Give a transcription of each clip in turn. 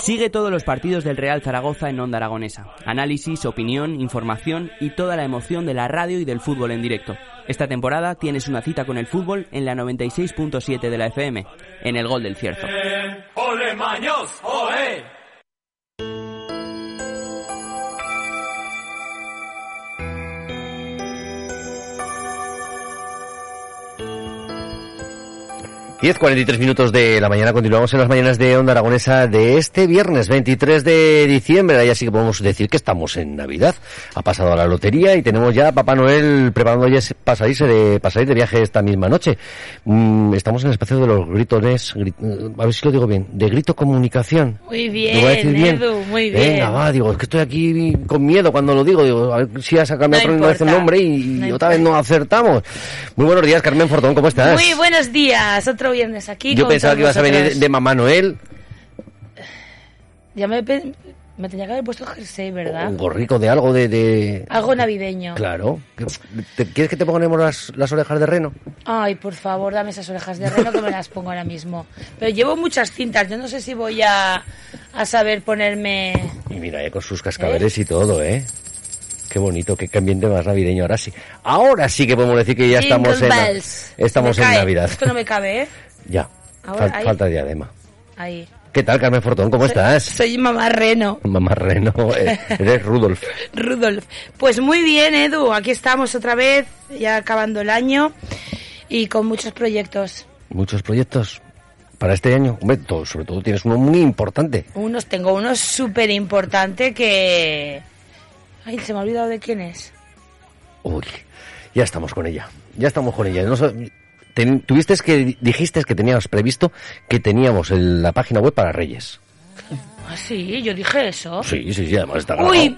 Sigue todos los partidos del Real Zaragoza en Onda Aragonesa. Análisis, opinión, información y toda la emoción de la radio y del fútbol en directo. Esta temporada tienes una cita con el fútbol en la 96.7 de la FM, en el Gol del Cierzo. ¡Ole! 10.43 minutos de la mañana, continuamos en las mañanas de Onda Aragonesa de este viernes 23 de diciembre, ahí así que podemos decir que estamos en Navidad, ha pasado a la lotería y tenemos ya a Papá Noel preparando ya para salirse de, para salir de viaje esta misma noche. Mm, estamos en el espacio de los gritones, grit- a ver si lo digo bien, de grito comunicación. Muy ¿Lo bien, voy a decir bien? Edu, muy bien. Venga, va, digo, es que estoy aquí con miedo cuando lo digo, digo, a ver si ya cambiado No otra vez el nombre y, no y otra vez no acertamos. Muy buenos días, Carmen Fortón, ¿cómo estás? Muy buenos días, otro viernes aquí. Yo pensaba que ibas a venir de Mamá Noel, Ya me, tenía que haber puesto jersey, ¿verdad? un gorrico de algo de... de- Algo navideño. Claro. ¿Qué- te- ¿Quieres que te ponemos las, las orejas de reno? Ay, por favor, dame esas orejas de reno que me las pongo ahora mismo. Pero llevo muchas cintas, yo no sé si voy a, a saber ponerme... Y mira, eh, con sus cascabeles y todo, ¿eh? Qué bonito, qué ambiente más navideño. Ahora sí. Ahora sí que podemos decir que ya Jingle estamos en, bells. estamos Me en cae. Navidad. Esto no me cabe, ¿eh? Ya. Ahora, Fal- ahí. falta diadema. Ahí. ¿Qué tal, Carmen Fortón? ¿Cómo estás? Soy mamá reno. Mamá Reno, eh, eres Rudolf. Rudolf. Pues muy bien, Edu. Aquí estamos otra vez, ya acabando el año y con muchos proyectos. Muchos proyectos para este año. Hombre, todo- sobre todo tienes uno muy importante. Unos, tengo uno súper importante que... Ay, se me ha olvidado de quién es. Uy, ya estamos con ella. Ya estamos con ella. No ten- tuviste que, dijiste que teníamos previsto que teníamos el- la página web para Reyes. Ah, sí, yo dije eso. Sí, sí, sí, además está grabado. Uy,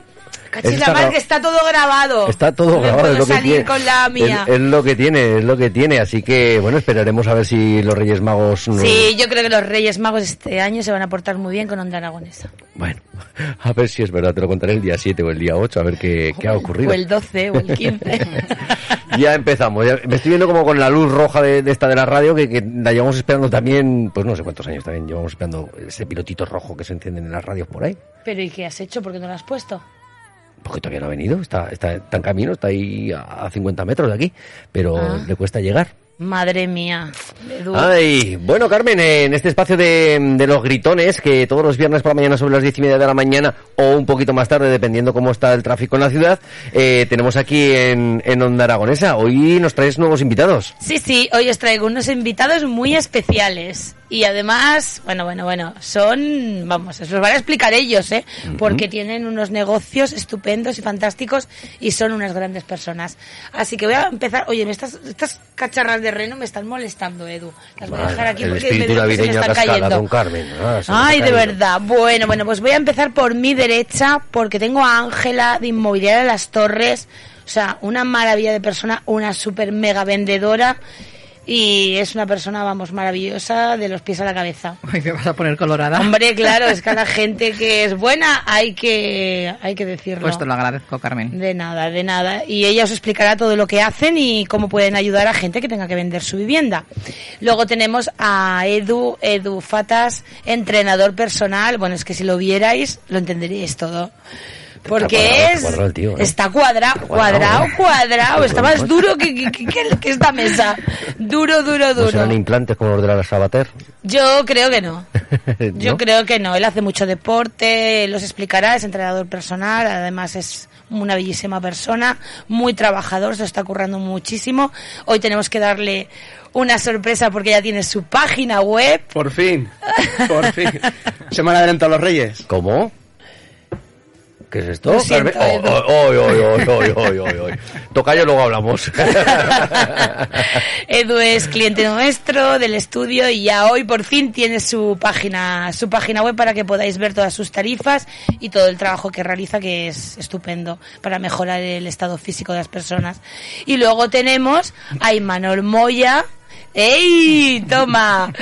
Eso la grabado. que está todo grabado. Está todo No grabado, es lo que tiene. con la mía. Es, es lo que tiene, es lo que tiene. Así que, bueno, esperaremos a ver si los Reyes Magos... Sí, yo creo que los Reyes Magos este año se van a portar muy bien con Onda Aragonesa. Bueno, a ver si es verdad. Te lo contaré el día 7 o el día 8, a ver qué, qué ha ocurrido. O el 12 o el 15. Ya empezamos. ya- me estoy viendo como con la luz roja de, de esta de la radio, que, que la llevamos esperando también, pues no sé cuántos años también. Llevamos esperando ese pilotito rojo que se encienden en las radios por ahí. Pero ¿y qué has hecho? ¿Por qué no lo has puesto? Porque todavía no ha venido. Está, está, está en camino, está ahí a, a 50 metros de aquí. Pero Ah. le cuesta llegar. Madre mía. Edu. Ay, bueno Carmen, en este espacio de, de los gritones, que todos los viernes por la mañana sobre las diez y media de la mañana o un poquito más tarde, dependiendo cómo está el tráfico en la ciudad, eh, tenemos aquí en, en Onda Aragonesa. Hoy nos traes nuevos invitados. Sí, sí, hoy os traigo unos invitados muy especiales. Y además, bueno, bueno, bueno, son, vamos, os los van a explicar ellos, ¿eh? Porque tienen unos negocios estupendos y fantásticos y son unas grandes personas. Así que voy a empezar, oye, estas, estas cacharras de reno me están molestando, Edu. Las voy a dejar aquí el porque espíritu me se me están cayendo. don Carmen. Ah, Ay, de verdad. Bueno, bueno, pues voy a empezar por mi derecha porque tengo a Ángela de Inmobiliaria de las Torres. O sea, una maravilla de persona, una super mega vendedora. Y es una persona, vamos, maravillosa de los pies a la cabeza. Ay, me vas a poner colorada. Hombre, claro, es que a la gente que es buena hay que, hay que decirlo. Pues te lo agradezco, Carmen. De nada, de nada. Y ella os explicará todo lo que hacen y cómo pueden ayudar a gente que tenga que vender su vivienda. Luego tenemos a Edu, Edu Fatas, entrenador personal. Bueno, es que si lo vierais, lo entenderíais todo. Porque cuadrado, es. está cuadrado el tío, ¿eh? Está cuadrado, cuadrado, cuadrado, ¿eh? cuadrado. Está más duro que, que, que- esta mesa. Duro, duro, ¿No duro. serán implantes como los de la Sabater? Yo creo que no. Yo ¿No? creo que no. Él hace mucho deporte, los explicará, es entrenador personal, además es una bellísima persona, muy trabajador, se lo está currando muchísimo. Hoy tenemos que darle una sorpresa porque ya tiene su página web. Por fin, por fin. Se me han adelantado los reyes. ¿Cómo? ¿Qué es esto? Siento? Edu. Tocayo, luego hablamos. Edu es cliente nuestro del estudio y ya hoy por fin tiene su página, su página web para que podáis ver todas sus tarifas y todo el trabajo que realiza que es estupendo para mejorar el estado físico de las personas. Y luego tenemos a Imanol Moya, ¡Ey! ¡Toma!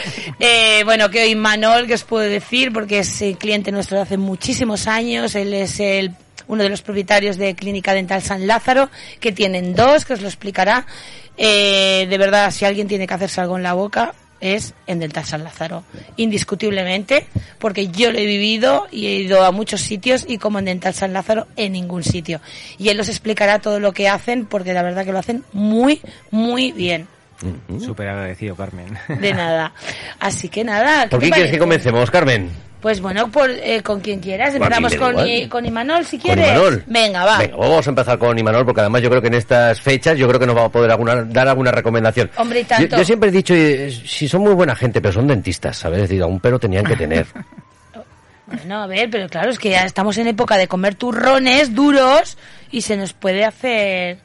Eh, bueno, que hoy Manol, que os puedo decir, porque es eh, cliente nuestro de hace muchísimos años. Él es el, uno de los propietarios de Clínica Dental San Lázaro, que tienen dos, que os lo explicará. Eh, de verdad, si alguien tiene que hacerse algo en la boca, es en Dental San Lázaro. Indiscutiblemente, porque yo lo he vivido y he ido a muchos sitios y como en Dental San Lázaro, en ningún sitio. Y él os explicará todo lo que hacen, porque la verdad que lo hacen muy, muy bien. Súper agradecido, Carmen. De nada. Así que nada. ¿qué ¿Por quién quieres que comencemos, Carmen? Pues bueno, por, eh, con quien quieras. Empezamos con. I- con Imanol, si ¿Con quieres. Imanol? Venga, va. Venga, vamos a empezar con Imanol, porque además yo creo que en estas fechas yo creo que nos va a poder alguna- dar alguna recomendación. Hombre, y Yo, tanto. yo siempre he dicho, eh, si son muy buena gente, pero son dentistas, ¿sabes? Es decir, algún pero tenían que tener. Bueno, a ver, pero claro, es que ya estamos en época de comer turrones duros y se nos puede hacer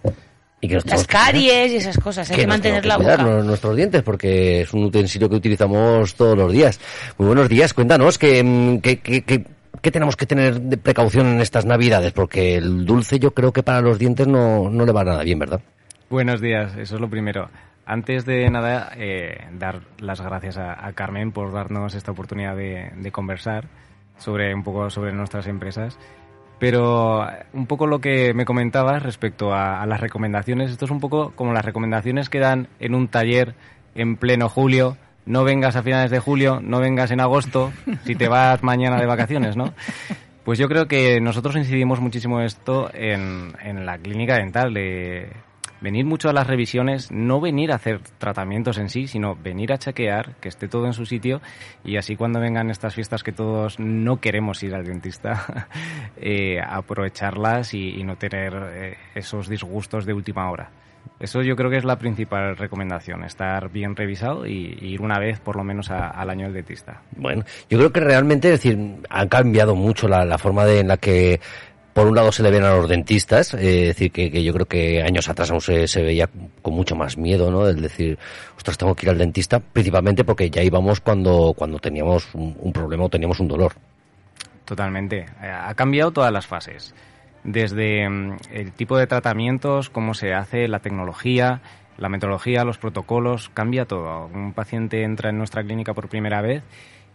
Y que las tenemos que cuidar. caries y esas cosas. Hay que, nos mantener la que boca. cuidar, nu- nuestros dientes porque es un utensilio que utilizamos todos los días. Muy buenos días, cuéntanos que, mm, que, que, que- qué tenemos que tener de precaución en estas navidades porque el dulce yo creo que para los dientes no, no le va nada bien, ¿verdad? Buenos días, eso es lo primero. Antes de nada, eh, dar las gracias a, a Carmen por darnos esta oportunidad de, de conversar sobre un poco sobre nuestras empresas. Pero eh, un poco lo que me comentabas respecto a, las recomendaciones, esto es un poco como las recomendaciones que dan en un taller en pleno julio. No vengas a finales de julio, no vengas en agosto, si te vas mañana de vacaciones, ¿no? Pues yo creo que nosotros incidimos muchísimo esto en, en la clínica dental, de venir mucho a las revisiones, no venir a hacer tratamientos en sí, sino venir a chequear, que esté todo en su sitio y así cuando vengan estas fiestas que todos no queremos ir al dentista, eh, aprovecharlas y, no tener eh, esos disgustos de última hora. Eso yo creo que es la principal recomendación, estar bien revisado y, ir una vez por lo menos al año al dentista. Bueno, yo creo que realmente, es decir, ha cambiado mucho la, la forma de, en la que, por un lado, se le ven a los dentistas, eh, decir, que, yo creo que años atrás aún se, veía con mucho más miedo, ¿no? El decir, ostras, tengo que ir al dentista, principalmente porque ya íbamos cuando, cuando teníamos un, problema o teníamos un dolor. Totalmente. Ha cambiado todas las fases. Desde mm, el tipo de tratamientos, cómo se hace, la tecnología, la metodología, los protocolos, cambia todo. Un paciente entra en nuestra clínica por primera vez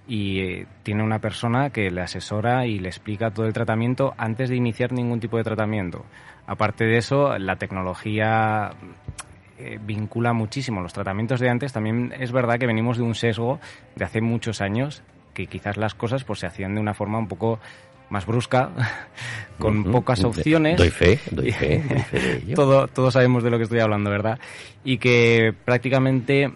y eh, tiene una persona que le asesora y le explica todo el tratamiento antes de iniciar ningún tipo de tratamiento. Aparte de eso, la tecnología eh, vincula muchísimo los tratamientos de antes. También es verdad que venimos de un sesgo de hace muchos años que quizás las cosas pues se hacían de una forma un poco más brusca, con pocas opciones. Doy fe, doy fe, doy fe de ello. Todo, todos sabemos de lo que estoy hablando, ¿verdad? Y que prácticamente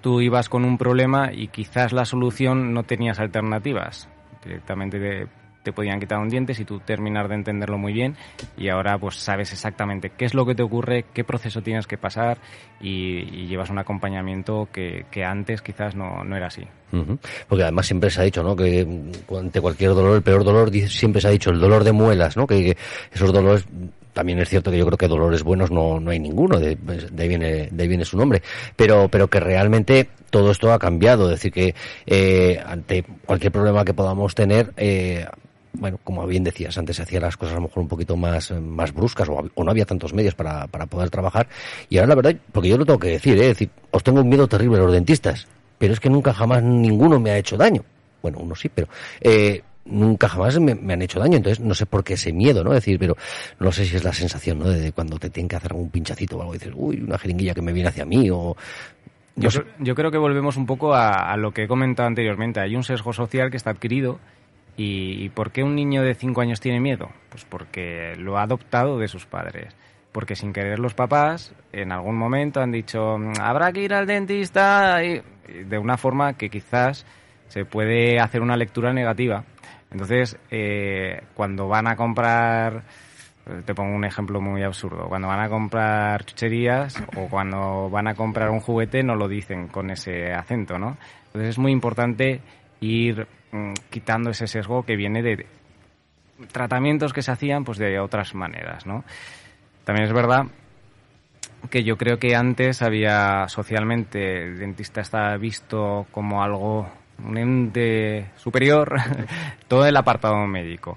tú ibas con un problema y quizás la solución no tenías alternativas. Directamente te, podían quitar un diente si tú terminar de entenderlo muy bien y ahora pues sabes exactamente qué es lo que te ocurre, qué proceso tienes que pasar y, llevas un acompañamiento que, que antes quizás no, no era así. Porque además siempre se ha dicho, ¿no? Que ante cualquier dolor, el peor dolor, siempre se ha dicho el dolor de muelas, ¿no? Que, que esos dolores, también es cierto que yo creo que dolores buenos no, no hay ninguno, de, pues, de ahí viene, de ahí viene su nombre. Pero, pero que realmente todo esto ha cambiado, es decir que, eh, ante cualquier problema que podamos tener, eh, bueno, como bien decías, antes se hacían las cosas a lo mejor un poquito más, más bruscas o no había tantos medios para, para poder trabajar. Y ahora la verdad, porque yo lo tengo que decir, ¿eh? es decir, os tengo un miedo terrible a los dentistas, pero es que nunca jamás ninguno me ha hecho daño. Bueno, uno sí, pero eh, nunca jamás me, me han hecho daño, entonces no sé por qué ese miedo, ¿no? Es decir, pero no sé si es la sensación, ¿no? De cuando te tienen que hacer algún pinchacito o algo, y dices, uy, una jeringuilla que me viene hacia mí o... No Yo, sé. yo creo que volvemos un poco a, a lo que he comentado anteriormente. Hay un sesgo social que está adquirido. ¿Y, y por qué un niño de 5 años tiene miedo? Pues porque lo ha adoptado de sus padres. Porque sin querer los papás en algún momento han dicho, "Mm, habrá que ir al dentista, y de una forma que quizás se puede hacer una lectura negativa. Entonces, eh, cuando van a comprar eh, te pongo un ejemplo muy absurdo. Cuando van a comprar chucherías o cuando van a comprar un juguete no lo dicen con ese acento, ¿no? Entonces es muy importante ir mm, quitando ese sesgo que viene de tratamientos que se hacían pues de otras maneras, ¿no? También es verdad que yo creo que antes había socialmente el dentista estaba visto como algo un ente superior todo el apartado médico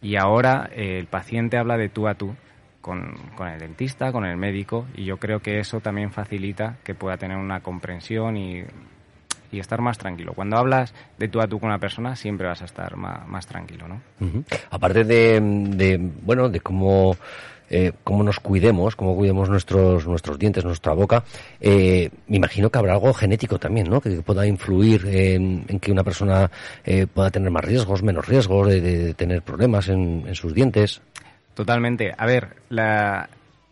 y ahora eh, el paciente habla de tú a tú con, con, el dentista, con el médico y yo creo que eso también facilita que pueda tener una comprensión y, y estar más tranquilo. Cuando hablas de tú a tú con una persona siempre vas a estar más, más tranquilo, ¿no? Aparte de, de, bueno, de cómo eh, cómo nos cuidemos, cómo cuidemos nuestros nuestros dientes, nuestra boca, eh, me imagino que habrá algo genético también, ¿no? Que pueda influir en, que una persona eh, pueda tener más riesgos, menos riesgos de, tener problemas en, sus dientes. Totalmente. A ver,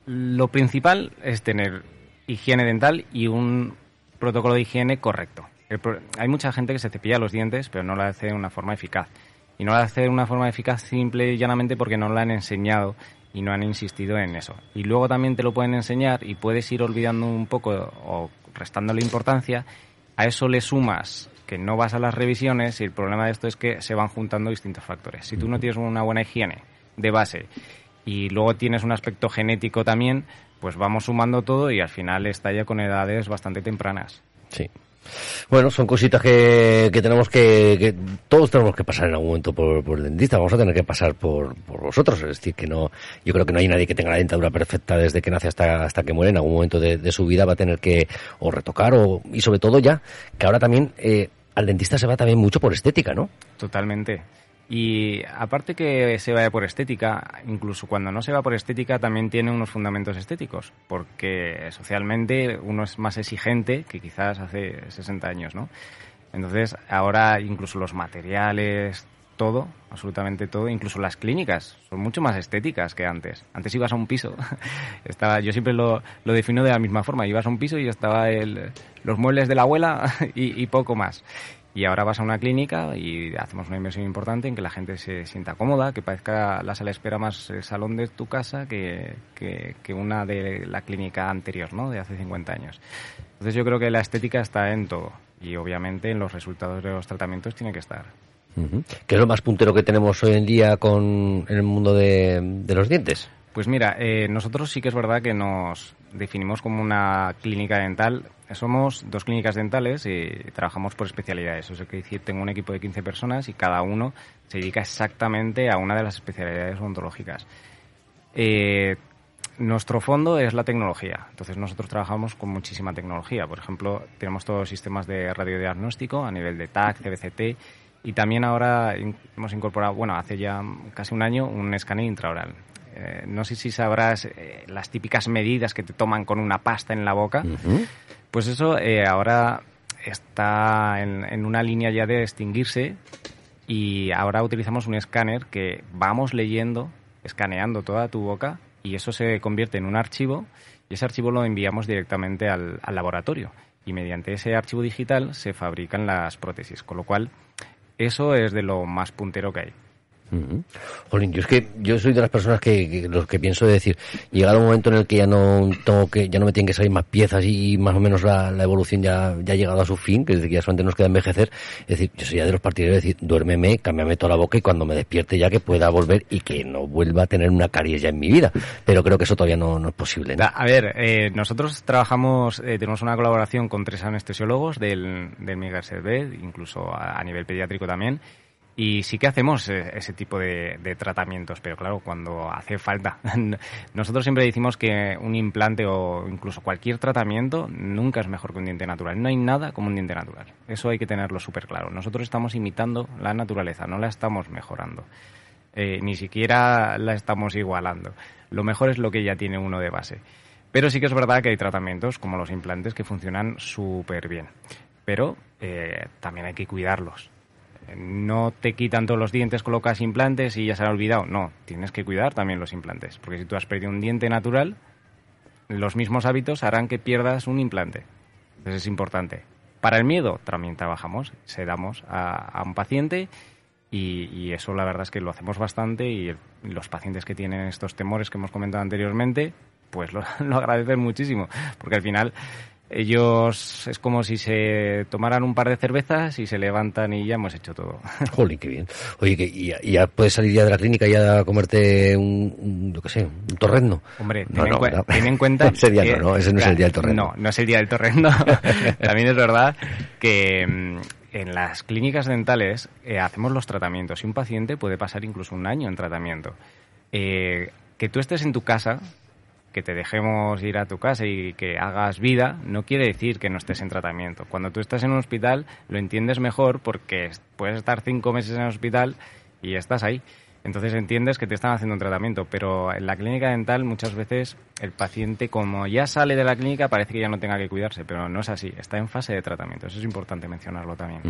lo principal es tener higiene dental y un protocolo de higiene correcto. Hay mucha gente que se cepilla los dientes, pero no lo hace de una forma eficaz. Y no lo hace de una forma eficaz simple y llanamente porque no lo han enseñado y no han insistido en eso. Y luego también te lo pueden enseñar y puedes ir olvidando un poco o restándole importancia. A eso le sumas que no vas a las revisiones y el problema de esto es que se van juntando distintos factores. Si tú no tienes una buena higiene de base y luego tienes un aspecto genético también, pues vamos sumando todo y al final estalla con edades bastante tempranas. Sí. Bueno, son cositas que, que tenemos que, que, todos tenemos que pasar en algún momento por, el dentista. Vamos a tener que pasar por, por vosotros. Es decir, que no, yo creo que no hay nadie que tenga la dentadura perfecta desde que nace hasta, hasta que muere. En algún momento de, de su vida va a tener que o retocar o, y sobre todo ya, que ahora también, eh, al dentista se va también mucho por estética, ¿no? Totalmente. Y aparte que se vaya por estética, incluso cuando no se va por estética también tiene unos fundamentos estéticos, porque socialmente uno es más exigente que quizás hace 60 años, ¿no? Entonces ahora incluso los materiales, todo, absolutamente todo, incluso las clínicas son mucho más estéticas que antes. Antes ibas a un piso, estaba, yo siempre lo, lo defino de la misma forma, ibas a un piso y estaba el, los muebles de la abuela y, y poco más. Y ahora vas a una clínica y hacemos una inversión importante en que la gente se sienta cómoda, que parezca la sala de espera más el salón de tu casa que, que, que, una de la clínica anterior, ¿no? De hace 50 años. Entonces yo creo que la estética está en todo y obviamente en los resultados de los tratamientos tiene que estar. Uh -huh. ¿Qué es lo más puntero que tenemos hoy en día con en el mundo de, de los dientes? Pues mira, eh, nosotros sí que es verdad que nos definimos como una clínica dental. Somos dos clínicas dentales y trabajamos por especialidades. Eso es decir, tengo un equipo de 15 personas y cada uno se dedica exactamente a una de las especialidades odontológicas. Eh, nuestro fondo es la tecnología. Entonces nosotros trabajamos con muchísima tecnología. Por ejemplo, tenemos todos sistemas de radiodiagnóstico a nivel de TAC, CBCT y también ahora hemos incorporado, bueno, hace ya casi un año, un escáner intraoral. Eh, no sé si sabrás eh, las típicas medidas que te toman con una pasta en la boca. Uh -huh. Pues eso eh, ahora está en, en, una línea ya de extinguirse y ahora utilizamos un escáner que vamos leyendo, escaneando toda tu boca y eso se convierte en un archivo y ese archivo lo enviamos directamente al, al laboratorio y mediante ese archivo digital se fabrican las prótesis, con lo cual eso es de lo más puntero que hay. Uh. Jolín, yo es que yo soy de las personas que, que los que pienso de decir, llegado un momento en el que ya no tengo que, ya no me tienen que salir más piezas y más o menos la, la evolución ya, ya ha llegado a su fin, que, que ya solamente nos queda envejecer, es decir, yo soy ya de los partidarios de decir, duérmeme, cámbiame toda la boca y cuando me despierte ya que pueda volver y que no vuelva a tener una caries ya en mi vida. Pero creo que eso todavía no, no es posible. A ver, eh, nosotros trabajamos, eh, tenemos una colaboración con tres anestesiólogos del, del Servet, incluso a nivel pediátrico también, y sí que hacemos ese tipo de, de, tratamientos, pero claro, cuando hace falta. Nosotros siempre decimos que un implante o incluso cualquier tratamiento nunca es mejor que un diente natural. No hay nada como un diente natural. Eso hay que tenerlo súper claro. Nosotros estamos imitando la naturaleza, no la estamos mejorando. Eh, ni siquiera la estamos igualando. Lo mejor es lo que ya tiene uno de base. Pero sí que es verdad que hay tratamientos como los implantes que funcionan súper bien. Pero eh, también hay que cuidarlos no te quitan todos los dientes, colocas implantes y ya se ha olvidado. No, tienes que cuidar también los implantes. Porque si tú has perdido un diente natural, los mismos hábitos harán que pierdas un implante. Entonces es importante. Para el miedo también trabajamos, sedamos a, a un paciente y, eso la verdad es que lo hacemos bastante y, los pacientes que tienen estos temores que hemos comentado anteriormente, pues lo agradecen muchísimo. Porque al final ellos es como si se tomaran un par de cervezas y se levantan y ya hemos hecho todo. Jolín, qué bien. Oye, que y ya, ya puedes salir ya de la clínica y ya comerte un, un, yo qué sé, un torrendo. Hombre, No, ten, en, no, cuen- no. ten en cuenta... Ese día que- no, no, ese no es el día del torrendo. No, no es el día del torrendo. También es verdad que mm, en las clínicas dentales eh, hacemos los tratamientos y un paciente puede pasar incluso un año en tratamiento. Eh, que tú estés en tu casa, que te dejemos ir a tu casa y que hagas vida, no quiere decir que no estés en tratamiento. Cuando tú estás en un hospital lo entiendes mejor porque es- puedes estar cinco meses en el hospital y estás ahí. Entonces entiendes que te están haciendo un tratamiento, pero en la clínica dental muchas veces el paciente como ya sale de la clínica parece que ya no tenga que cuidarse, pero no es así, está en fase de tratamiento. Eso es importante mencionarlo también.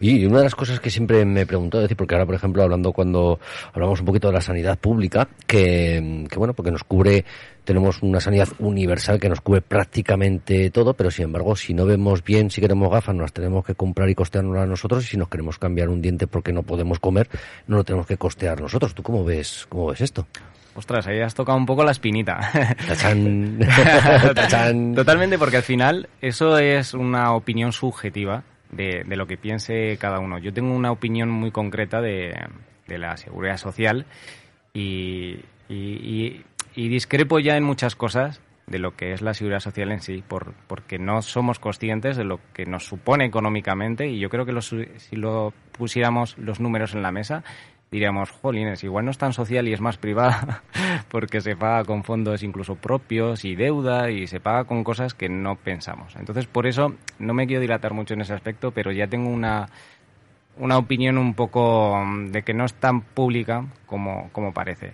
Y una de las cosas que siempre me he preguntado, decir, porque ahora, por ejemplo, hablando cuando hablamos un poquito de la sanidad pública, que bueno, porque nos cubre, tenemos una sanidad universal que nos cubre prácticamente todo, pero sin embargo, si no vemos bien, si queremos gafas, nos las tenemos que comprar y costearnos a nosotros, y si nos queremos cambiar un diente porque no podemos comer, no lo tenemos que costear nosotros. ¿Tú cómo ves, cómo ves esto? Ostras, ahí has tocado un poco la espinita. Tachán. Tachán. Totalmente, porque al final eso es una opinión subjetiva de, de lo que piense cada uno. Yo tengo una opinión muy concreta de, de la seguridad social y, y- y- y discrepo ya en muchas cosas de lo que es la seguridad social en sí, por, porque no somos conscientes de lo que nos supone económicamente y yo creo que lo su- si lo pusiéramos los números en la mesa, diríamos, jolines, igual no es tan social y es más privada, porque se paga con fondos incluso propios y deuda y se paga con cosas que no pensamos. Entonces, por eso no me quiero dilatar mucho en ese aspecto, pero ya tengo una, una opinión un poco mm, de que no es tan pública como, como parece.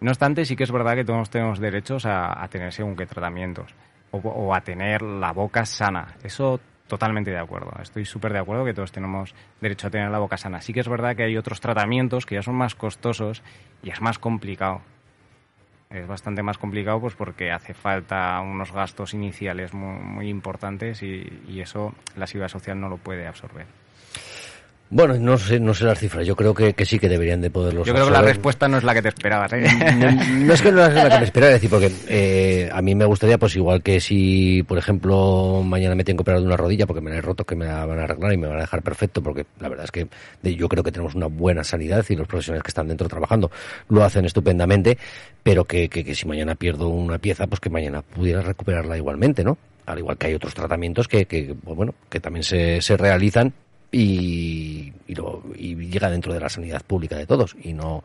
No obstante, sí que es verdad que todos tenemos derechos a, tener según qué tratamientos o, o a tener la boca sana. Eso totalmente de acuerdo. Estoy súper de acuerdo que todos tenemos derecho a tener la boca sana. Sí que es verdad que hay otros tratamientos que ya son más costosos y es más complicado. Es bastante más complicado pues porque hace falta unos gastos iniciales muy, muy importantes y, y eso la seguridad social no lo puede absorber. Bueno, no sé, no sé las cifras. Yo creo que, que sí que deberían de poderlos Yo creo que la respuesta no es la que te esperabas. ¿eh? No, no es que no es la que me esperaba, es decir, porque eh, a mí me gustaría, pues igual que si, por ejemplo, mañana me tengo que operar de una rodilla porque me la he roto, que me la van a arreglar y me van a dejar perfecto, porque la verdad es que yo creo que tenemos una buena sanidad y los profesionales que están dentro trabajando lo hacen estupendamente, pero que, que, que si mañana pierdo una pieza, pues que mañana pudiera recuperarla igualmente, ¿no? Al igual que hay otros tratamientos que, que pues bueno, que también se, se realizan y, y, lo- y llega dentro de la sanidad pública de todos y no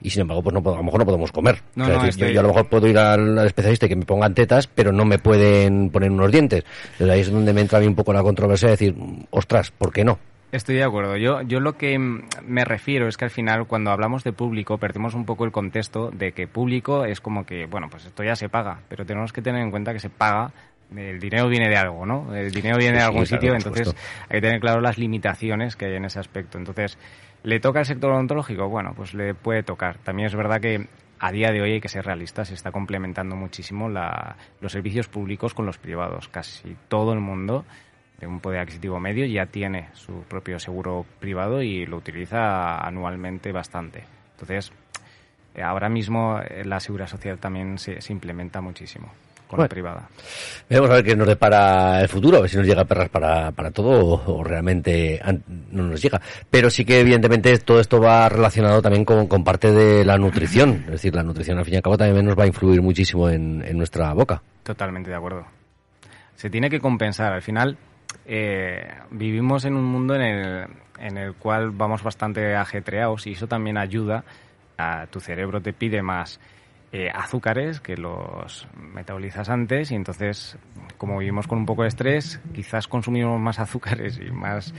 y sin embargo pues no, a lo mejor no podemos comer No, O sea, no, es decir, yo- a lo mejor puedo ir al, al especialista y que me pongan tetas pero no me pueden poner unos dientes Entonces ahí es donde me entra a mí un poco la controversia de decir ostras ¿por qué no? Estoy de acuerdo. Yo, yo lo que me refiero es que al final, cuando hablamos de público, perdemos un poco el contexto de que público es como que, bueno, pues esto ya se paga, pero tenemos que tener en cuenta que se paga, el dinero viene de algo, ¿no? El dinero viene Sí, de algún sitio, entonces hay que tener claro las limitaciones que hay en ese aspecto. Entonces, ¿le toca al sector odontológico? Bueno, pues le puede tocar. También es verdad que a día de hoy hay que ser realistas, se está complementando muchísimo la- los servicios públicos con los privados. Casi todo el mundo de un poder adquisitivo medio ya tiene su propio seguro privado y lo utiliza anualmente bastante. Entonces, ahora mismo eh, la seguridad social también se, se implementa muchísimo con la privada. Vamos a ver qué nos depara el futuro, a ver si nos llega perras para, para todo o, o realmente no nos llega. Pero sí que evidentemente todo esto va relacionado también con, con parte de la nutrición. Es decir, la nutrición al fin y al cabo también nos va a influir muchísimo en, en nuestra boca. Totalmente de acuerdo. Se tiene que compensar. Al final, eh, vivimos en un mundo en el, en el cual vamos bastante ajetreados y eso también ayuda a tu cerebro te pide más eh, azúcares que los metabolizas antes y entonces como vivimos con un poco de estrés quizás consumimos más azúcares y más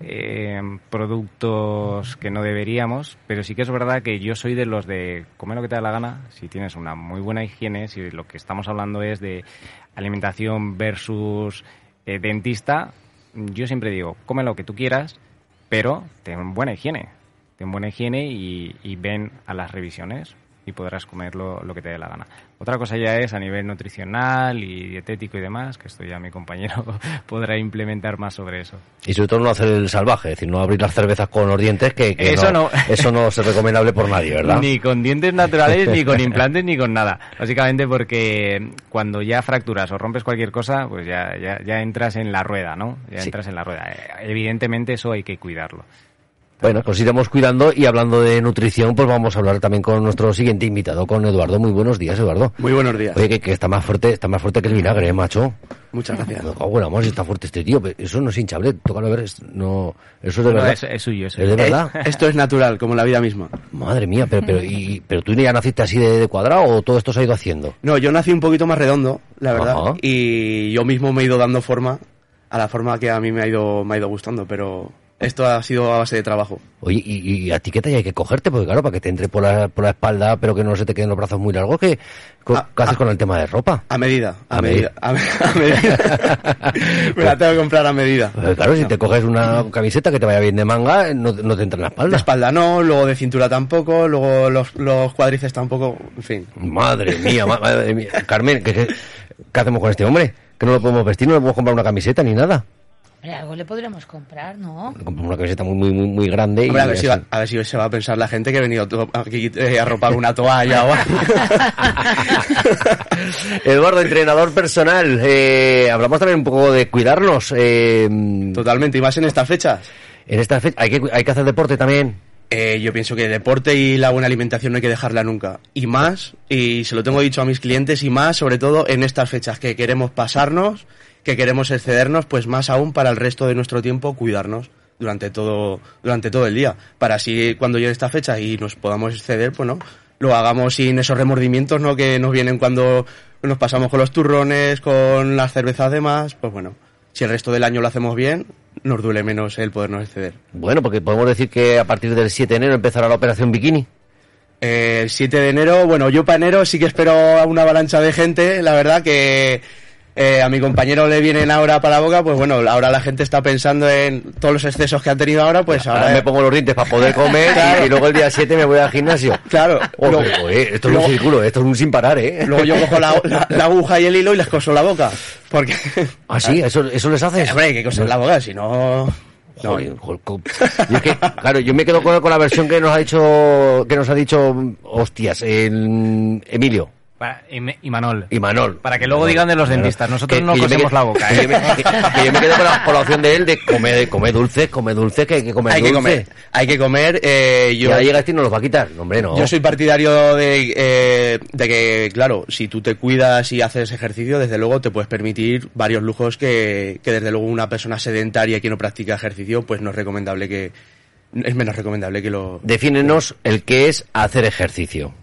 eh, productos que no deberíamos pero sí que es verdad que yo soy de los de comer lo que te da la gana si tienes una muy buena higiene si lo que estamos hablando es de alimentación versus eh, dentista yo siempre digo come lo que tú quieras pero ten buena higiene ten buena higiene y, y ven a las revisiones y podrás comer lo, lo que te dé la gana. Otra cosa ya es a nivel nutricional y dietético y demás, que esto ya mi compañero podrá implementar más sobre eso. Y sobre todo no hacer el salvaje, es decir, no abrir las cervezas con los dientes, que, que Eso no. Eso no es recomendable por nadie, ¿verdad? Ni con dientes naturales, ni con implantes, ni con nada. Básicamente porque cuando ya fracturas o rompes cualquier cosa, pues ya, ya, ya entras en la rueda, ¿no? Ya Sí. entras en la rueda. Evidentemente eso hay que cuidarlo. Bueno, pues iremos cuidando y hablando de nutrición, pues vamos a hablar también con nuestro siguiente invitado, con Eduardo. Muy buenos días, Eduardo. Muy buenos días. Oye, que, que está más fuerte, está más fuerte que el vinagre, ¿eh, macho. Muchas gracias. Mar, si está fuerte este tío. Pero Eso no es hinchable, tócalo a ver, es- no, eso es de No, verdad. es, es suyo, es ¿Es de verdad? Esto es natural, como la vida misma. Madre mía, pero, pero, y, pero tú ya naciste así de, de cuadrado o todo esto se ha ido haciendo? No, yo nací un poquito más redondo, la verdad, Ajá. y yo mismo me he ido dando forma a la forma que a mí me ha ido, me ha ido gustando, pero esto ha sido a base de trabajo. Oye, y, y a ti qué talla hay que cogerte, porque claro, para que te entre por la, por la espalda, pero que no se te queden los brazos muy largos, ¿qué, co- Ah, haces ah. con el tema de ropa? A medida, a, A medida, a, me- a medida. me la tengo que comprar a medida. Pues claro, si te coges una camiseta que te vaya bien de manga, no, no te entra en la De espalda. espalda no, luego de cintura tampoco, luego los, los cuádriceps tampoco, en fin. Madre mía, ma- madre mía. Carmen, ¿qué, qué, qué hacemos con este hombre? Que no lo podemos vestir, no le podemos comprar una camiseta ni nada. Hombre, algo le podríamos comprar, ¿no? Compramos una camiseta muy, muy, muy, muy grande. y Hombre, a, ver si así. va, a ver si se va a pensar la gente que he venido aquí eh, a ropar una toalla o algo. Eduardo, entrenador personal. Eh, hablamos también un poco de cuidarnos. Eh, Totalmente, y más en estas fechas. en esta fecha hay que, hay que hacer deporte también. Eh, yo pienso que el deporte y la buena alimentación no hay que dejarla nunca. Y más, y se lo tengo dicho a mis clientes, y más sobre todo en estas fechas que queremos pasarnos, que queremos excedernos, pues más aún para el resto de nuestro tiempo cuidarnos durante todo, durante todo el día. Para así cuando llegue esta fecha y nos podamos exceder, pues no, lo hagamos sin esos remordimientos ¿no? que nos vienen cuando nos pasamos con los turrones, con las cervezas de más, pues bueno, si el resto del año lo hacemos bien, nos duele menos el podernos exceder. Bueno, porque podemos decir que a partir del 7 de enero empezará la operación bikini. Eh, El 7 de enero, bueno, yo para enero sí que espero a una avalancha de gente, la verdad que eh, a mi compañero le vienen ahora para la boca, pues bueno, ahora la gente está pensando en todos los excesos que han tenido ahora, pues Ahora ahora... me pongo los dientes para poder comer Claro. y, y luego el día 7 me voy al gimnasio. Claro, luego, joder, esto es un círculo, esto es un sin parar, ¿eh? luego yo cojo la, la- la aguja y el hilo y les coso la boca, porque... Ah, sí, eso, eso les haces. Hombre, hay que coser la boca, si no... no. Es que, claro, yo me quedo con, con la versión que nos ha dicho, que nos ha dicho, hostias, el Emilio Para- y, y Manol. y Manol. Para que luego digan de los dentistas, nosotros no cosemos quedo- la boca, Que, ¿eh? yo me, que- que yo me quedo con la, con la opción de él de comer, comer dulce, comer dulce, que hay que comer Hay que comer, hay que comer, eh, Y yo... ahora este y nos los va a quitar. No, hombre, no. Yo soy partidario de, eh, de que, claro, si tú te cuidas y haces ejercicio, desde luego te puedes permitir varios lujos que, que desde luego una persona sedentaria que no practica ejercicio, pues no es recomendable que, es menos recomendable que lo... Defínenos el que es hacer ejercicio.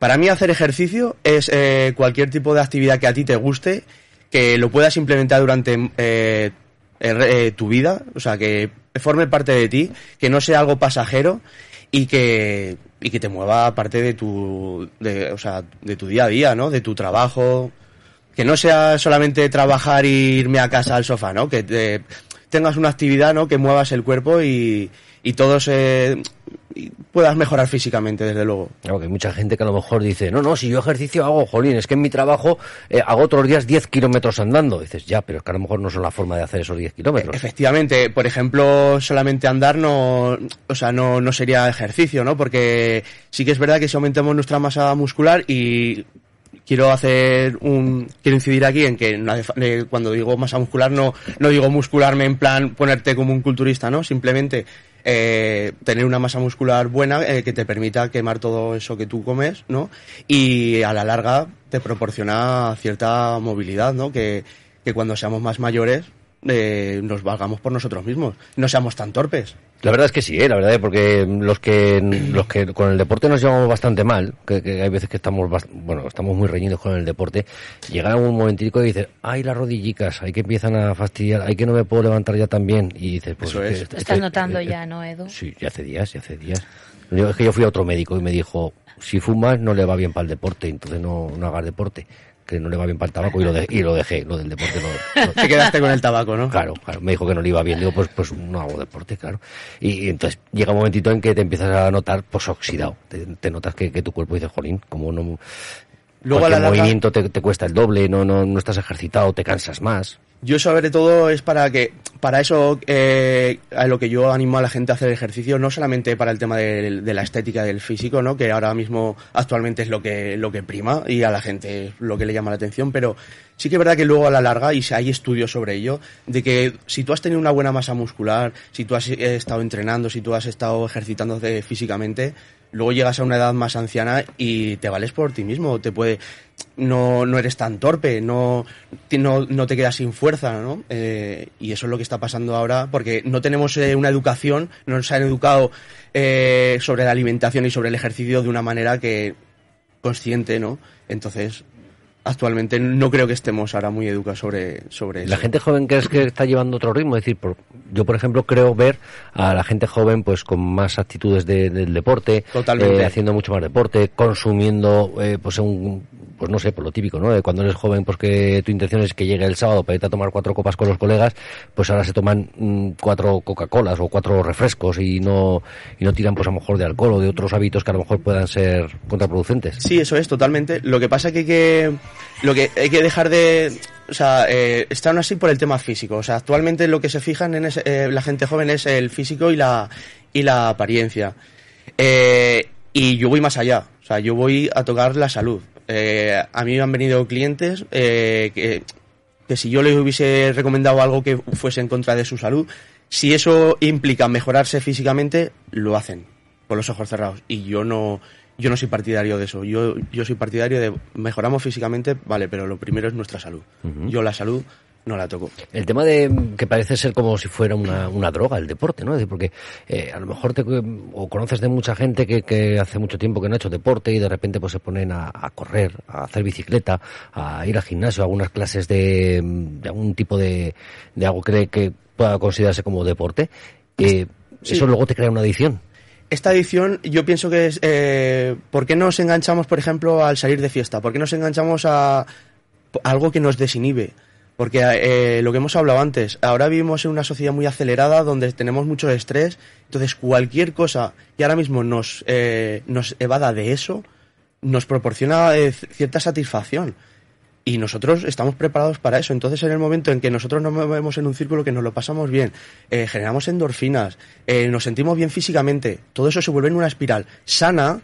Para mí hacer ejercicio es eh, cualquier tipo de actividad que a ti te guste, que lo puedas implementar durante eh, eh, tu vida, o sea, que forme parte de ti, que no sea algo pasajero y que, y que te mueva parte de tu, de, o sea, de tu día a día, ¿no? De tu trabajo, que no sea solamente trabajar e irme a casa al sofá, ¿no? Que te- tengas una actividad, ¿no? Que muevas el cuerpo y, y todos eh, y puedas mejorar físicamente, desde luego. Claro, que hay mucha gente que a lo mejor dice, no, no, si yo ejercicio hago, jolín, es que en mi trabajo eh, hago otros días 10 kilómetros andando. dices, ya, pero es que a lo mejor no son la forma de hacer esos 10 kilómetros. Efectivamente, por ejemplo, solamente andar no, o sea, no, no sería ejercicio, ¿no? Porque sí que es verdad que si aumentamos nuestra masa muscular y quiero hacer un, quiero incidir aquí en que no hace fa- eh, cuando digo masa muscular no, no digo muscularme en plan ponerte como un culturista, ¿no? Simplemente eh, tener una masa muscular buena eh, que te permita quemar todo eso que tú comes, ¿no? Y a la larga te proporciona cierta movilidad, ¿no? Que, que cuando seamos más mayores eh, nos valgamos por nosotros mismos, no seamos tan torpes. La verdad es que sí, ¿eh? la verdad, porque los que los que con el deporte nos llevamos bastante mal, que, que hay veces que estamos bueno, estamos muy reñidos con el deporte, llegan a un momentico y dices, ay, las rodillicas, hay que empiezan a fastidiar, hay que no me puedo levantar ya también, y dices, pues Eso es. este- Lo estás este- notando eh, ya, ¿no, Edu? Sí, ya hace días, ya hace días. Yo, es que yo fui a otro médico y me dijo, si fumas no le va bien para el deporte, entonces no, no hagas deporte. Que no le va bien para el tabaco y lo, de- y lo dejé, lo del deporte. no- no- Te quedaste con el tabaco, ¿no? Claro, claro, me dijo que no le iba bien, digo, pues, pues no hago deporte, claro. Y, y entonces llega un momentito en que te empiezas a notar, pues oxidado, te, te notas que, que tu cuerpo dice, jolín, como no... Luego, a cualquier la larga- movimiento te, te cuesta el doble, no, no, no estás ejercitado, te cansas más. Yo sobre todo es para que, para eso, eh, a lo que yo animo a la gente a hacer ejercicio, no solamente para el tema de, la estética del físico, ¿no? Que ahora mismo actualmente es lo que, lo que prima y a la gente es lo que le llama la atención, pero sí que es verdad que luego a la larga, y si hay estudios sobre ello, de que si tú has tenido una buena masa muscular, si tú has eh, estado entrenando, si tú has estado ejercitándote físicamente, luego llegas a una edad más anciana y te vales por ti mismo, te puede, no, no eres tan torpe, no, no, no te quedas sin fuerza, ¿no? Eh, y eso es lo que está pasando ahora, porque no tenemos eh, una educación, no nos han educado eh, sobre la alimentación y sobre el ejercicio de una manera que consciente, ¿no? Entonces, actualmente no creo que estemos ahora muy educados sobre, sobre eso. La gente joven crees que está llevando otro ritmo, es decir, por- yo por ejemplo creo ver a la gente joven pues con más actitudes de- del deporte, Totalmente. eh, haciendo mucho más deporte, consumiendo eh, pues un pues no sé, por lo típico, ¿no? De cuando eres joven, pues que tu intención es que llegue el sábado para irte a tomar cuatro copas con los colegas, pues ahora se toman mm, cuatro Coca-Colas o cuatro refrescos y no y no tiran pues a lo mejor de alcohol o de otros hábitos que a lo mejor puedan ser contraproducentes. Sí, eso es, totalmente. Lo que pasa es que hay que, lo que, hay que dejar de... O sea, eh, están así por el tema físico. O sea, actualmente lo que se fijan en ese- eh, la gente joven es el físico y la, y la apariencia. Eh, y yo voy más allá. O sea, yo voy a tocar la salud. Eh, a mí me han venido clientes eh, que, que si yo les hubiese recomendado algo que fuese en contra de su salud, si eso implica mejorarse físicamente, lo hacen con los ojos cerrados. Y yo no, yo no soy partidario de eso. Yo, yo soy partidario de mejoramos físicamente, vale, pero lo primero es nuestra salud. Yo la salud no la toco. El tema de que parece ser como si fuera una, una droga el deporte, ¿no? Es decir, porque eh, a lo mejor te, o conoces de mucha gente que, que hace mucho tiempo que no ha hecho deporte y de repente pues se ponen a, a correr, a hacer bicicleta, a ir al gimnasio, a algunas clases de, de algún tipo de, de algo que, que pueda considerarse como deporte. Eh, Sí. Eso luego te crea una adicción. Esta edición yo pienso que es... Eh, ¿Por qué nos enganchamos, por ejemplo, al salir de fiesta? ¿Por qué nos enganchamos a, a algo que nos desinhibe? Porque eh, lo que hemos hablado antes, ahora vivimos en una sociedad muy acelerada donde tenemos mucho estrés, entonces cualquier cosa que ahora mismo nos, eh, nos evada de eso, nos proporciona eh, cierta satisfacción. Y nosotros estamos preparados para eso. Entonces, en el momento en que nosotros nos movemos en un círculo que nos lo pasamos bien, eh, generamos endorfinas, eh, nos sentimos bien físicamente, todo eso se vuelve en una espiral sana,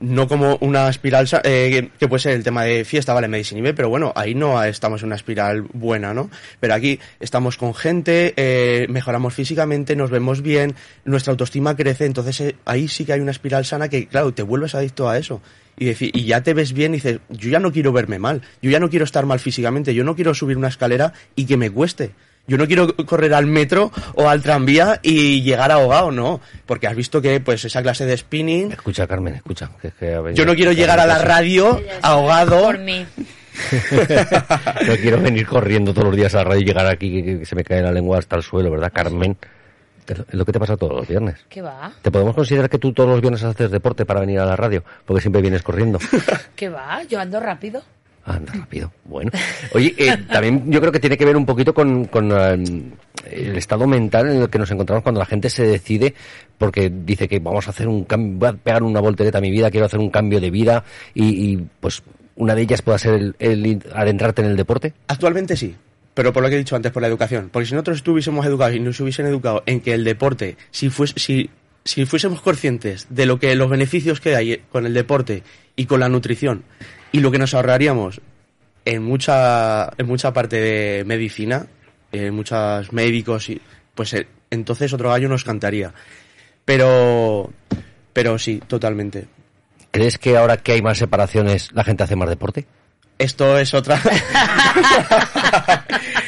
no como una espiral eh, que- puede ser el tema de fiesta, vale, me pero bueno, ahí no estamos en una espiral buena, ¿no? Pero aquí estamos con gente, eh, mejoramos físicamente, nos vemos bien, nuestra autoestima crece, entonces eh, ahí sí que hay una espiral sana que, claro, te vuelves adicto a eso. Y, decir, y ya te ves bien y dices, yo ya no quiero verme mal, yo ya no quiero estar mal físicamente, yo no quiero subir una escalera y que me cueste. Yo no quiero correr al metro o al tranvía y llegar ahogado, no. Porque has visto que pues esa clase de spinning Escucha, Carmen, escucha. que es que ha venido- yo no quiero llegar a la radio ahogado. Por mí. no quiero venir corriendo todos los días a la radio y llegar aquí que, que se me cae la lengua hasta el suelo, ¿verdad, Carmen? Es lo que te pasa todos los viernes. ¿Qué va? ¿Te podemos considerar que tú todos los viernes haces deporte para venir a la radio? Porque siempre vienes corriendo. ¿Qué va? Yo ando rápido. Anda rápido. Bueno. Oye, eh, también yo creo que tiene que ver un poquito con, con eh, el estado mental en el que nos encontramos cuando la gente se decide porque dice que vamos a hacer un cambio, voy a pegar una voltereta a mi vida, quiero hacer un cambio de vida y, y, pues una de ellas puede ser el, el adentrarte en el deporte. Actualmente sí. Pero por lo que he dicho antes, por la educación. Porque si nosotros estuviésemos educados y nos hubiesen educado en que el deporte, si, fues, si, si fuésemos conscientes de lo que los beneficios que hay con el deporte y con la nutrición y lo que nos ahorraríamos en mucha, en mucha parte de medicina, en muchos médicos, y, pues eh, entonces otro gallo nos cantaría. Pero, pero sí, totalmente. ¿Crees que ahora que hay más separaciones la gente hace más deporte? Esto es otra.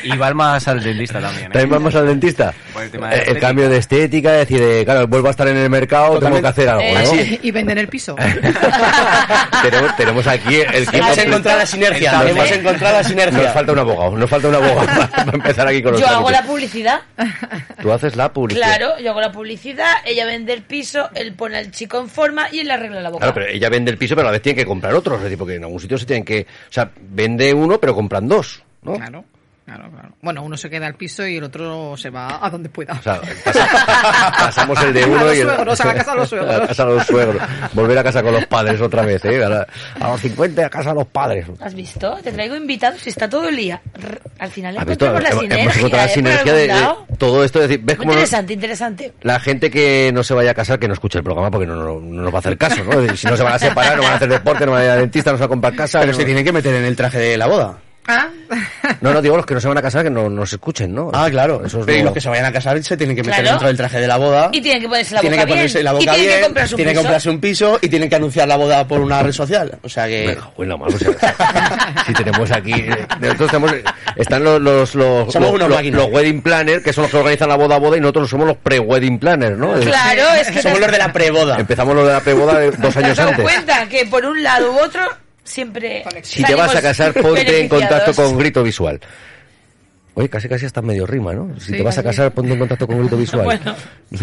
Y va más al dentista también. ¿eh? ¿También vamos al dentista? Por el tema de Eh, el cambio de estética, es decir, de, claro, vuelvo a estar en el mercado, tengo que hacer algo, Eh, ¿no? sí. Y vender el piso. tenemos, tenemos aquí el que Hemos encontrado la sinergia. Nos- Hemos encontrado la sinergia. Nos falta un abogado, nos falta un abogado para empezar aquí con los Yo hago la trámites. publicidad. Tú haces la publicidad. Claro, yo hago la publicidad, ella vende el piso, él pone al chico en forma y él le arregla la boca. Claro, pero ella vende el piso, pero a la vez tiene que comprar otro. Es decir, porque en algún sitio se tienen que. O sea, vende uno, pero compran dos, ¿no? Claro, claro, claro. Bueno, uno se queda al piso y el otro se va a donde pueda. O sea, pasa- pasamos el de A uno los y el... suegros, a la casa de los suegros. A la casa de los suegros. Volver a casa con los padres otra vez, ¿eh? A, la- a los 50 a casa de los padres. ¿Has visto? Te traigo invitados y está todo el día. Al final encontramos la Hemos- sinergia. hemos encontrado la ¿eh? Por sinergia de, todo esto. Es decir, ¿ves cómo interesante, interesante. la gente que no se vaya a casar, que no escuche el programa porque no, no- no nos va a hacer caso, ¿no? Si no se van a separar, no van a hacer deporte, no van a ir al dentista, no se van a comprar casa. Pero no- se tienen que meter en el traje de la boda. Ah, No, no, digo los que no se van a casar que no nos escuchen, ¿no? Ah, claro. Eso es Pero y lo- los que se vayan a casar se tienen que meter Claro. dentro del traje de la boda. Y tienen que ponerse la tienen boca que ponerse bien. la boca y tienen bien, que comprarse un tienen que piso. comprarse un piso y tienen que anunciar la boda por una red social. O sea que en la mano, o sea, si tenemos aquí, eh, nosotros tenemos, están los, los, los, Somos los, unos los- los wedding planners, que son los que organizan la boda a boda, y nosotros somos los pre-wedding planners, ¿no? Claro, es que somos los de la preboda. Empezamos lo de la pre-boda de dos años antes. cuenta que por un lado u otro siempre Si te vas a casar, ponte en contacto con Grito Visual. Oye, casi casi hasta medio rima, ¿no? Si Sí, te vas a casar, ponte en contacto con Grito Visual. Bueno.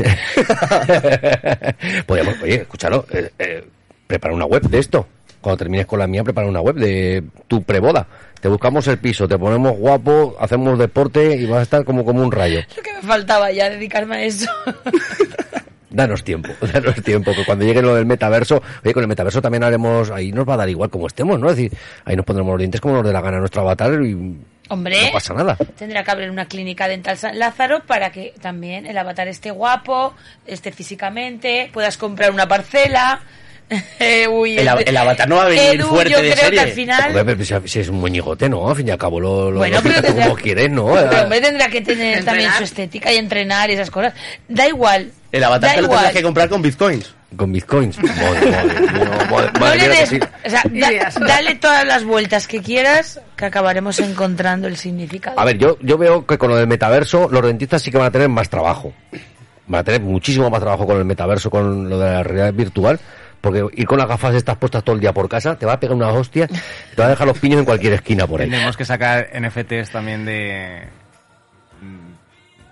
Podríamos, oye, escúchalo, eh, eh, prepara una web de esto. Cuando termines con la mía, prepara una web de tu preboda. Te buscamos el piso, te ponemos guapo, hacemos deporte y vas a estar como, como un rayo. Lo que me faltaba ya dedicarme a eso. Danos tiempo, danos tiempo, que cuando llegue lo del metaverso, oye, con el metaverso también haremos, ahí nos va a dar igual como estemos, ¿no? Es decir, ahí nos pondremos los dientes como nos dé la gana nuestro avatar y Hombre, no pasa nada. tendrá que abrir una clínica dental San Lázaro para que también el avatar esté guapo, esté físicamente, puedas comprar una parcela. Eh, uy, El de- el avatar no va a venir Edu, fuerte yo de creo serie. que al final... Si, si es un moñigote, ¿no? Al fin y al cabo lo, lo, Bueno, lo pero tendrá- como quieres, ¿no? Pero hombre tendrá que tener Entrenar. también su estética y entrenar y esas cosas. Da igual. El avatar da te lo igual. tendrás que comprar con bitcoins. Con bitcoins. Madre, madre, madre, No le des, sí. o sea, da- dale todas las vueltas que quieras que acabaremos encontrando el significado. A ver, yo, yo veo que con lo del metaverso los dentistas sí que van a tener más trabajo. Van a tener muchísimo más trabajo con el metaverso, con lo de la realidad virtual. Porque ir con las gafas estas puestas todo el día por casa te va a pegar una hostia y te va a dejar los piños en cualquier esquina por ahí. Tenemos que sacar NFTs también de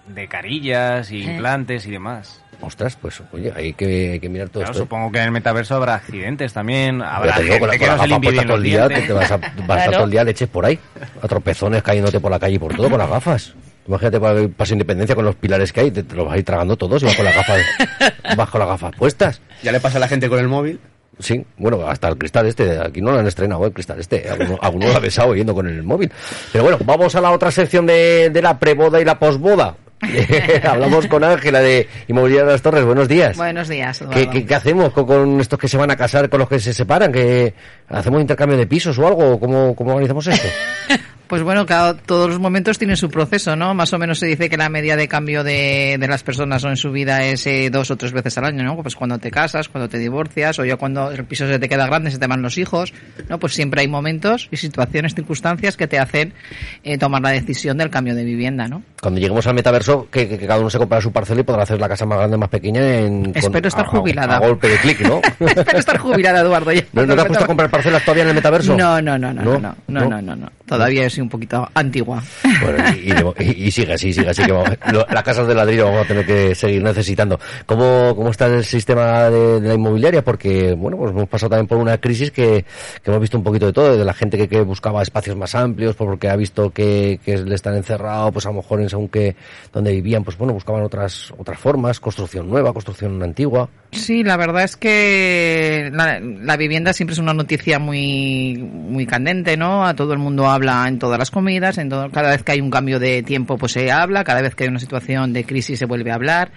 de carillas, y implantes y demás. Ostras, pues oye, hay que, hay que mirar todo Claro, esto. ¿eh? supongo que en el metaverso habrá accidentes también, habrá te digo, con la, gente con que no se limpie todo el día, te, te vas a, vas a Claro. todo el día leches por ahí. A tropezones cayéndote por la calle y por todo con las gafas. Imagínate para Paso Independencia con los pilares que hay, te, te los vas a ir tragando todos y vas con las gafas, vas con las gafas puestas. Ya le pasa a la gente con el móvil. Sí, bueno, hasta el cristal este, aquí no lo han estrenado el cristal este, alguno, alguno lo ha besado yendo con el móvil. Pero bueno, vamos a la otra sección de, de la preboda y la posboda. Hablamos con Ángela de Inmobiliaria de las Torres, buenos días. buenos días, ¿Qué, qué, qué hacemos con, con estos que se van a casar, con los que se separan? ¿Que ¿Hacemos intercambio de pisos o algo? ¿Cómo, cómo organizamos esto? Pues bueno, cada, todos los momentos tienen su proceso, ¿no? Más o menos se dice que la media de cambio de, de las personas ¿no? en su vida es eh, dos o tres veces al año, ¿no? Pues cuando te casas, cuando te divorcias, o ya cuando el piso se te queda grande, se te van los hijos, ¿no? Pues siempre hay momentos y situaciones, circunstancias que te hacen eh, tomar la decisión del cambio de vivienda, ¿no? Cuando lleguemos al metaverso, que, que- que cada uno se compra su parcela y podrá hacer la casa más grande, más pequeña en, con- Espero estar a- jubilada. A, golpe de clic, ¿no? Espero estar jubilada, Eduardo. ya. ¿No, no te has puesto a comprar parcelas todavía en el metaverso? No, no, no, no, no, no, no, no, no, no. Todavía soy un poquito antigua. Bueno, y, y- y- y sigue así, sigue así. Que vamos- lo- las casas de ladrillo vamos a tener que seguir necesitando. ¿Cómo, cómo está el sistema de, de la inmobiliaria? Porque, bueno, pues hemos pasado también por una crisis que, que hemos visto un poquito de todo, de la gente que, que buscaba espacios más amplios, pues porque ha visto que, que le están encerrados, pues a lo mejor en según que donde vivían, pues bueno, buscaban otras, otras formas, construcción nueva, construcción antigua. Sí, la verdad es que la, vivienda siempre es una noticia muy muy candente, ¿no? A todo el mundo habla en todas las comidas, en todo- cada vez que hay un cambio de tiempo pues se habla, cada vez que hay una situación de crisis se vuelve a hablar.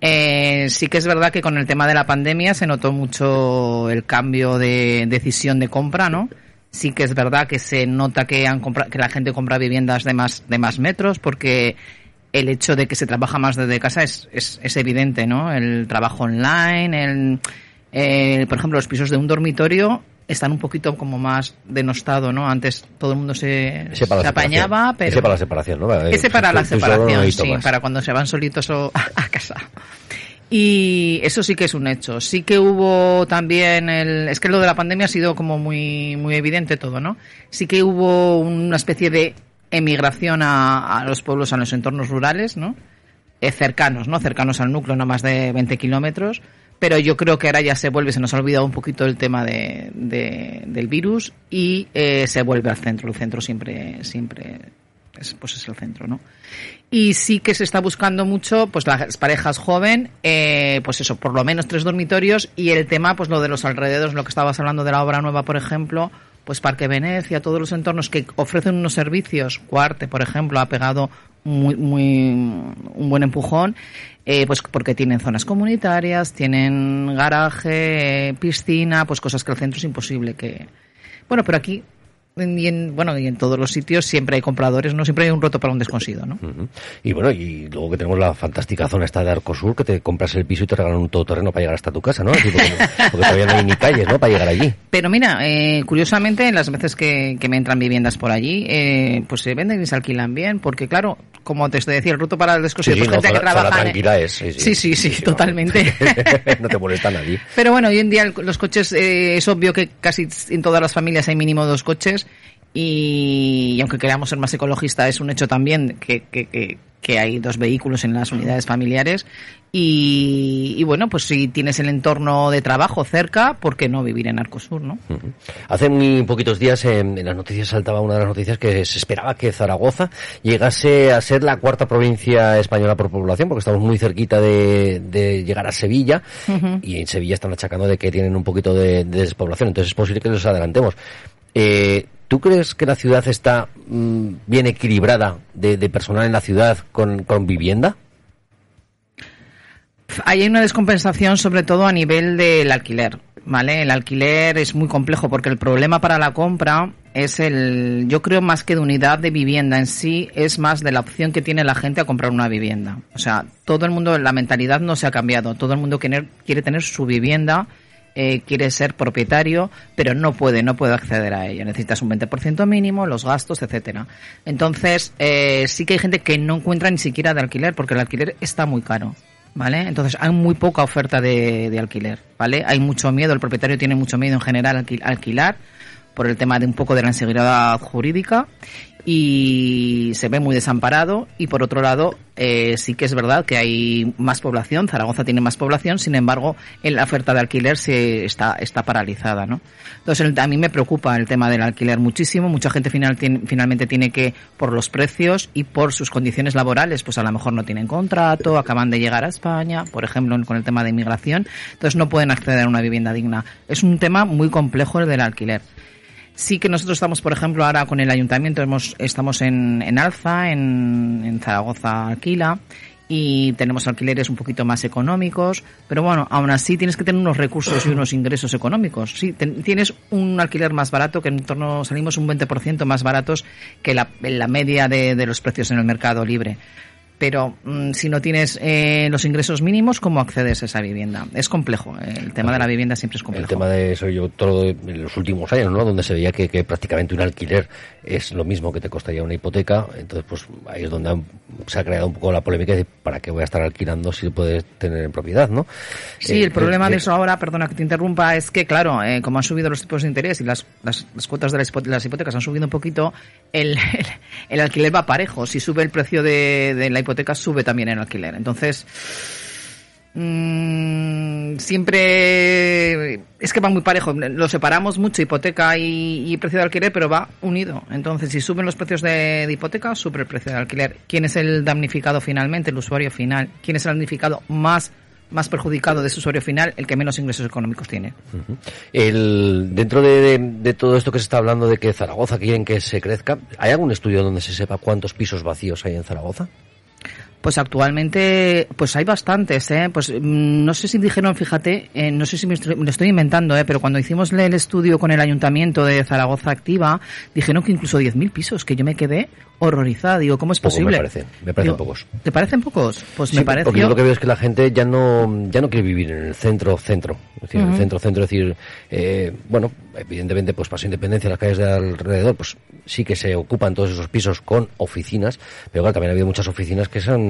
Eh, sí que es verdad que con el tema de la pandemia se notó mucho el cambio de decisión de compra, ¿no? Sí que es verdad que se nota que han que la gente compra viviendas de más de más metros porque el hecho de que se trabaja más desde casa es, es, es evidente, ¿no? El trabajo online, el, el- por ejemplo, los pisos de un dormitorio están un poquito como más denostado, ¿no? Antes todo el mundo se, se la apañaba, pero... Ese para la separación, ¿no? Ese para la separación, sí, para cuando se van solitos o a casa. Y eso sí que es un hecho. Sí que hubo también el, es que lo de la pandemia ha sido como muy, muy evidente todo, ¿no? Sí que hubo una especie de emigración a, los pueblos, a los entornos rurales, ¿no? Eh, cercanos, ¿no? Cercanos al núcleo, no más de 20 kilómetros. Pero yo creo que ahora ya se vuelve, se nos ha olvidado un poquito el tema de, de- del virus y eh, se vuelve al centro. El centro siempre, siempre es, pues es el centro, ¿no? Y sí que se está buscando mucho, pues las parejas joven, eh, pues eso, por lo menos tres dormitorios y el tema, pues lo de los alrededores, lo que estabas hablando de la obra nueva, por ejemplo, pues Parque Venecia, todos los entornos que ofrecen unos servicios, Cuarte, por ejemplo, ha pegado muy, muy un buen empujón, eh, pues porque tienen zonas comunitarias, tienen garaje, eh, piscina, pues cosas que el centro es imposible que, bueno, pero aquí y en, bueno, y en todos los sitios siempre hay compradores, no siempre hay un roto para un desconsido, ¿no? Y bueno, y luego que tenemos la fantástica zona esta de Arcosur, que te compras el piso y te regalan un todoterreno para llegar hasta tu casa, ¿no? Así porque, porque todavía no hay ni calles, ¿no? Para llegar allí. Pero mira, eh, curiosamente, en las veces que, que me entran viviendas por allí, eh, pues se venden y se alquilan bien, porque claro, como te decía, el roto para el desconocido, Sí, sí, pues no, gente que zona trabaja... en- tranquila es, sí, sí. sí, totalmente. no te molesta nadie. Pero bueno, hoy en día los coches, eh, es obvio que casi en todas las familias hay mínimo dos coches y, y aunque queramos ser más ecologista es un hecho también que, que, que, que hay dos vehículos en las unidades familiares. Y, y bueno, pues si tienes el entorno de trabajo cerca, ¿por qué no vivir en Arcosur, no? Hace muy poquitos días en, en las noticias saltaba una de las noticias que se esperaba que Zaragoza llegase a ser la cuarta provincia española por población, porque estamos muy cerquita de, de llegar a Sevilla. Y en Sevilla están achacando de que tienen un poquito de, de despoblación, entonces es posible que nos adelantemos. Eh, ¿Tú crees que la ciudad está mm, bien equilibrada de, de personal en la ciudad con, vivienda? Hay una descompensación sobre todo a nivel del alquiler, ¿vale? El alquiler es muy complejo porque el problema para la compra es el, yo creo más que de unidad de vivienda en sí, es más de la opción que tiene la gente a comprar una vivienda. O sea, todo el mundo, la mentalidad no se ha cambiado, todo el mundo quiere tener su vivienda, eh, quiere ser propietario, pero no puede, no puede acceder a ella. Necesitas un 20% mínimo, los gastos, etcétera. Entonces, eh, sí que hay gente que no encuentra ni siquiera de alquiler, porque el alquiler está muy caro. ¿Vale? Entonces hay muy poca oferta de, alquiler, ¿vale? Hay mucho miedo, el propietario tiene mucho miedo en general alquilar por el tema de un poco de la inseguridad jurídica y se ve muy desamparado y por otro lado eh, sí que es verdad que hay más población, Zaragoza tiene más población, sin embargo en la oferta de alquiler se está, está paralizada, ¿no? Entonces a mí me preocupa el tema del alquiler muchísimo, mucha gente final, finalmente tiene que, por los precios y por sus condiciones laborales, pues a lo mejor no tienen contrato, acaban de llegar a España, por ejemplo con el tema de inmigración, entonces no pueden acceder a una vivienda digna. Es un tema muy complejo el del alquiler. Sí que nosotros estamos, por ejemplo, ahora con el ayuntamiento, hemos, estamos en, en Alza, en, en Zaragoza Alquila, y tenemos alquileres un poquito más económicos, pero bueno, aún así tienes que tener unos recursos y unos ingresos económicos. Sí, ten- tienes un alquiler más barato, que en torno salimos un 20% más baratos que la, la media de, de los precios en el mercado libre. Pero mm, si no tienes eh, los ingresos mínimos, ¿cómo accedes a esa vivienda? Es complejo. eh, El tema de la vivienda siempre es complejo. El tema de eso, yo todo en los últimos años, ¿no? Donde se veía que, que prácticamente un alquiler es lo mismo que te costaría una hipoteca. Entonces, pues ahí es donde han- se ha creado un poco la polémica de para qué voy a estar alquilando si lo puedes tener en propiedad, ¿no? Sí, Eh, el problema eh, de eso ahora, perdona que te interrumpa, es que, claro, eh, como han subido los tipos de interés y las, las, las cuotas de las, hipo- las hipotecas han subido un poquito, el, el, el alquiler va parejo. Si sube el precio de, de la hipoteca, sube también el alquiler. Entonces, mm, siempre es que va muy parejo. Lo separamos mucho, hipoteca y, precio de alquiler, pero va unido. Entonces, si suben los precios de, hipoteca, sube el precio de alquiler. ¿Quién es el damnificado finalmente? El usuario final. ¿Quién es el damnificado más más perjudicado de ese usuario final, el que menos ingresos económicos tiene. El, dentro de, de- de todo esto que se está hablando de que Zaragoza quieren que se crezca, ¿hay algún estudio donde se sepa cuántos pisos vacíos hay en Zaragoza? Pues actualmente, pues hay bastantes, ¿eh? Pues mm, no sé si dijeron, fíjate, eh, no sé si me estoy, me estoy inventando, ¿eh? Pero cuando hicimos el estudio con el Ayuntamiento de Zaragoza Activa, dijeron que incluso 10.000 pisos, que yo me quedé horrorizada. Digo, ¿cómo es Poco posible? me parecen, me parecen Digo, pocos. ¿Te parecen pocos? Pues Sí, me parece. Porque yo lo que veo es que la gente ya no, ya no quiere vivir en el centro, centro. Es decir, en el centro, centro, es decir, eh, bueno, evidentemente, pues Paso Independencia, las calles de alrededor, pues sí que se ocupan todos esos pisos con oficinas, pero claro, también ha habido muchas oficinas que se han,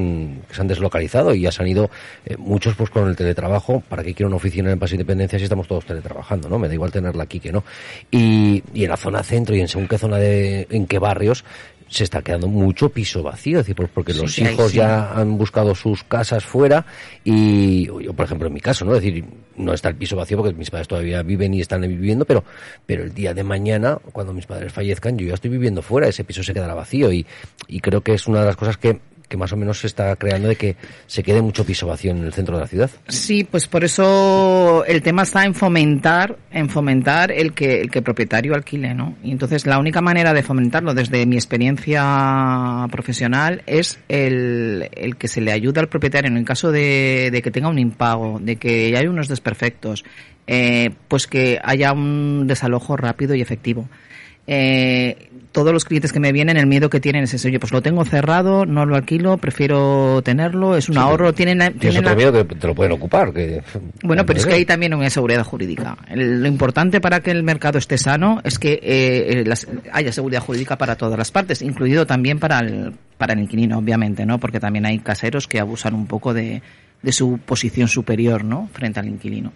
que se han deslocalizado y ya se han ido eh, muchos pues con el teletrabajo. ¿Para qué quiero una oficina en Paso Independencia si estamos todos teletrabajando, no? Me da igual tenerla aquí que no. Y, y en la zona centro y en según qué zona de, en qué barrios, se está quedando mucho piso vacío, es decir, pues porque Sí, los hijos sí. ya han buscado sus casas fuera y yo, por ejemplo, en mi caso, ¿no? Es decir, no está el piso vacío porque mis padres todavía viven y están viviendo, pero, pero el día de mañana, cuando mis padres fallezcan, yo ya estoy viviendo fuera, ese piso se quedará vacío y, y creo que es una de las cosas que, que más o menos se está creando de que se quede mucho piso vacío en el centro de la ciudad. Sí, pues por eso el tema está en fomentar, en fomentar el que el que propietario alquile, ¿no? Y entonces la única manera de fomentarlo desde mi experiencia profesional es el, el que se le ayude al propietario en el caso de, de que tenga un impago, de que hay unos desperfectos, eh, pues que haya un desalojo rápido y efectivo. Eh, todos los clientes que me vienen, el miedo que tienen es ese, oye, pues lo tengo cerrado, no lo alquilo, prefiero tenerlo, es un Sí, ahorro, tienen, la- tienen otro la- miedo que te lo pueden ocupar. Que, bueno, pero es que hay también una seguridad jurídica. El- lo importante para que el mercado esté sano es que eh, eh, las- haya seguridad jurídica para todas las partes, incluido también para el, para el inquilino, obviamente, ¿no? Porque también hay caseros que abusan un poco de, de su posición superior, ¿no? Frente al inquilino.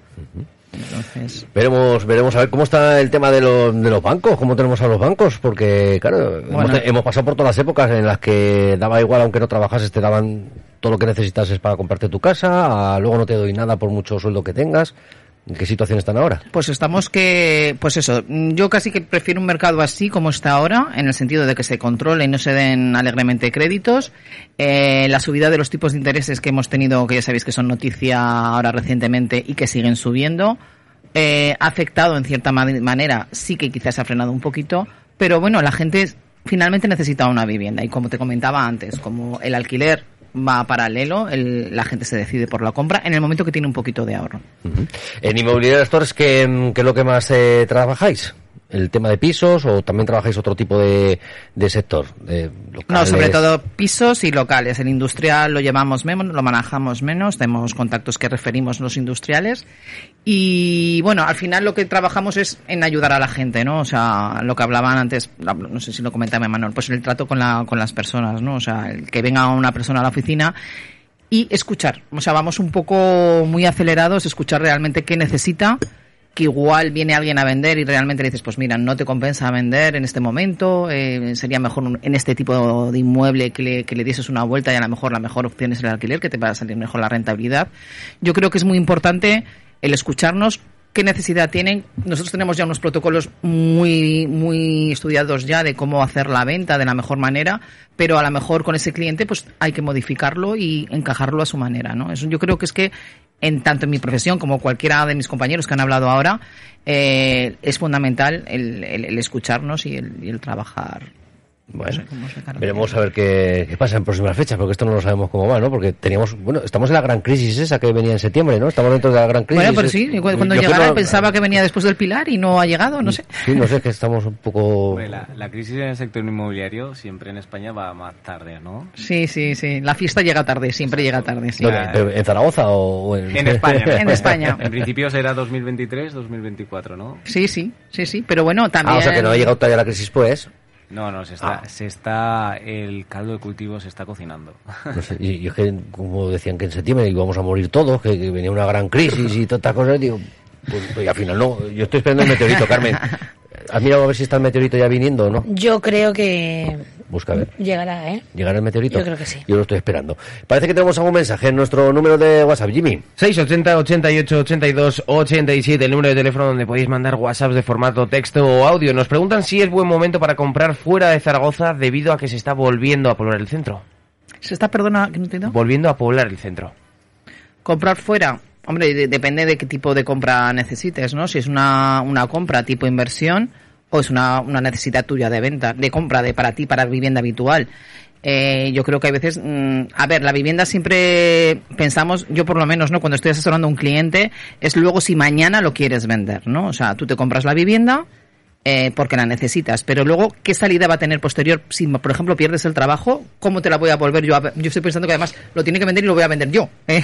Entonces, Veremos, veremos a ver cómo está el tema de los, de los bancos, cómo tenemos a los bancos, porque claro, hemos, Bueno. hemos pasado por todas las épocas en las que daba igual, aunque no trabajases, te daban todo lo que necesitases para comprarte tu casa, a luego no te doy nada por mucho sueldo que tengas. ¿En qué situación están ahora? Pues estamos que, pues eso, yo casi que prefiero un mercado así como está ahora, en el sentido de que se controle y no se den alegremente créditos. Eh, la subida de los tipos de intereses que hemos tenido, que ya sabéis que son noticia ahora recientemente y que siguen subiendo, eh, ha afectado en cierta ma- manera, sí que quizás ha frenado un poquito, pero bueno, la gente finalmente necesita una vivienda y como te comentaba antes, como el alquiler va paralelo, el- la gente se decide por la compra en el momento que tiene un poquito de ahorro. En Inmobiliaria Stores, ¿qué, qué es lo que más eh, trabajáis? ¿El tema de pisos o también trabajáis otro tipo de, de sector? De No, sobre todo pisos y locales. El industrial lo llevamos menos, lo manejamos menos, tenemos contactos que referimos los industriales. Y bueno, al final lo que trabajamos es en ayudar a la gente, ¿no? O sea, lo que hablaban antes, no sé si lo comentaba Manuel, pues el trato con, la, con las personas, ¿no? O sea, el que venga una persona a la oficina y escuchar. O sea, vamos un poco muy acelerados, escuchar realmente qué necesita, que igual viene alguien a vender y realmente le dices, pues mira, no te compensa vender en este momento, eh, sería mejor en este tipo de inmueble que le, que le dieses una vuelta y a lo mejor la mejor opción es el alquiler, que te va a salir mejor la rentabilidad. Yo creo que es muy importante el escucharnos qué necesidad tienen. Nosotros tenemos ya unos protocolos muy, muy estudiados ya de cómo hacer la venta de la mejor manera, pero a lo mejor con ese cliente pues hay que modificarlo y encajarlo a su manera, ¿no? Eso yo creo que es que en tanto en mi profesión como cualquiera de mis compañeros que han hablado ahora, eh, es fundamental el, el- el escucharnos y el, y el trabajar. Bueno, No veremos a ver qué, qué pasa en próximas fechas, porque esto no lo sabemos cómo va, ¿no? Porque teníamos, bueno, estamos en la gran crisis esa que venía en septiembre, ¿no? Estamos dentro de la gran crisis. Bueno, pero sí, cu- cuando Yo llegara pensaba que venía después del Pilar y no ha llegado, no sé. Sí, no sé, que estamos un poco... La, la crisis en el sector inmobiliario siempre en España va más tarde, ¿no? Sí, sí, sí. La fiesta llega tarde, siempre llega tarde, sí. ¿Dónde? ¿Pero ¿En Zaragoza o o en...? En España. En España. En principio será 2023, 2024, ¿no? Sí, sí, sí, sí. Pero bueno, también. Ah, o sea que no ha llegado todavía la crisis, pues. No, no, se está, Ah. se está, el caldo de cultivo se está cocinando. No sé, y, y es que, como decían que en septiembre íbamos a morir todos, que, que venía una gran crisis y todas estas cosas, digo, pues, pues, al final no. Yo estoy esperando el meteorito, Carmen. ¿Has mirado a ver si está el meteorito ya viniendo o no? Yo creo que Busca a ver. llegará, ¿eh? ¿Llegará el meteorito? Yo creo que sí. Yo lo estoy esperando. Parece que tenemos algún mensaje en nuestro número de WhatsApp, Jimmy. 680 88 82 87, el número de teléfono donde podéis mandar WhatsApps de formato texto o audio. Nos preguntan si es buen momento para comprar fuera de Zaragoza debido a que se está volviendo a poblar el centro. ¿Se está, perdona, que no entiendo? Volviendo a poblar el centro. Comprar fuera. Hombre, de- depende de qué tipo de compra necesites, ¿no? Si es una, una compra tipo inversión o es una, una necesidad tuya de venta, de compra de para ti, para vivienda habitual. eh, yo creo que hay veces, mm, a ver, la vivienda siempre pensamos, yo por lo menos, ¿no? Cuando estoy asesorando a un cliente, es luego si mañana lo quieres vender, ¿no? O sea, tú te compras la vivienda, eh, porque la necesitas. Pero luego, ¿qué salida va a tener posterior? Si, por ejemplo, pierdes el trabajo, ¿cómo te la voy a volver yo a Yo estoy pensando que además lo tiene que vender y lo voy a vender yo. ¿eh?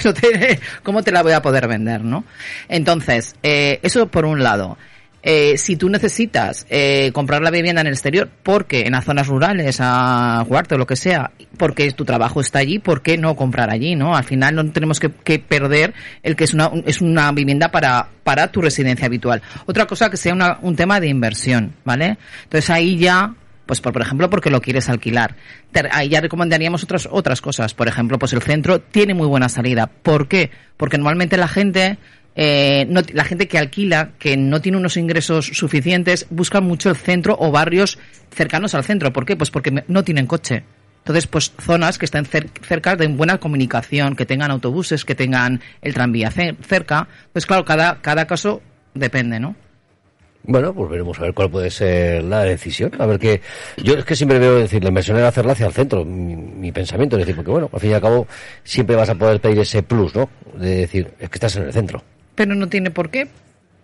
¿Cómo te la voy a poder vender, no? Entonces, eh, eso por un lado. Eh, si tú necesitas eh, comprar la vivienda en el exterior, porque en las zonas rurales, a Huarte o lo que sea, porque tu trabajo está allí, ¿por qué no comprar allí? no Al final no tenemos que, perder el que es una, es una vivienda para, para tu residencia habitual. Otra cosa que sea un tema de inversión, ¿vale? Entonces ahí ya pues por, por, ejemplo porque lo quieres alquilar. Ahí ya recomendaríamos otras otras cosas. Por ejemplo, pues el centro tiene muy buena salida. ¿Por qué? Porque normalmente la gente eh, no, la gente que alquila, que no tiene unos ingresos suficientes, busca mucho el centro o barrios cercanos al centro. ¿Por qué? Pues porque no tienen coche. Entonces, pues zonas que estén cerca de buena comunicación, que tengan autobuses, que tengan el tranvía cerca. Pues claro, cada, cada caso depende, ¿no? Bueno, pues veremos a ver cuál puede ser la decisión. A ver qué. Yo es que siempre veo decir, la inversión era hacerla hacia el centro, mi, pensamiento. Es decir, porque bueno, al fin y al cabo siempre vas a poder pedir ese plus, ¿no? De decir, es que estás en el centro pero no tiene por qué.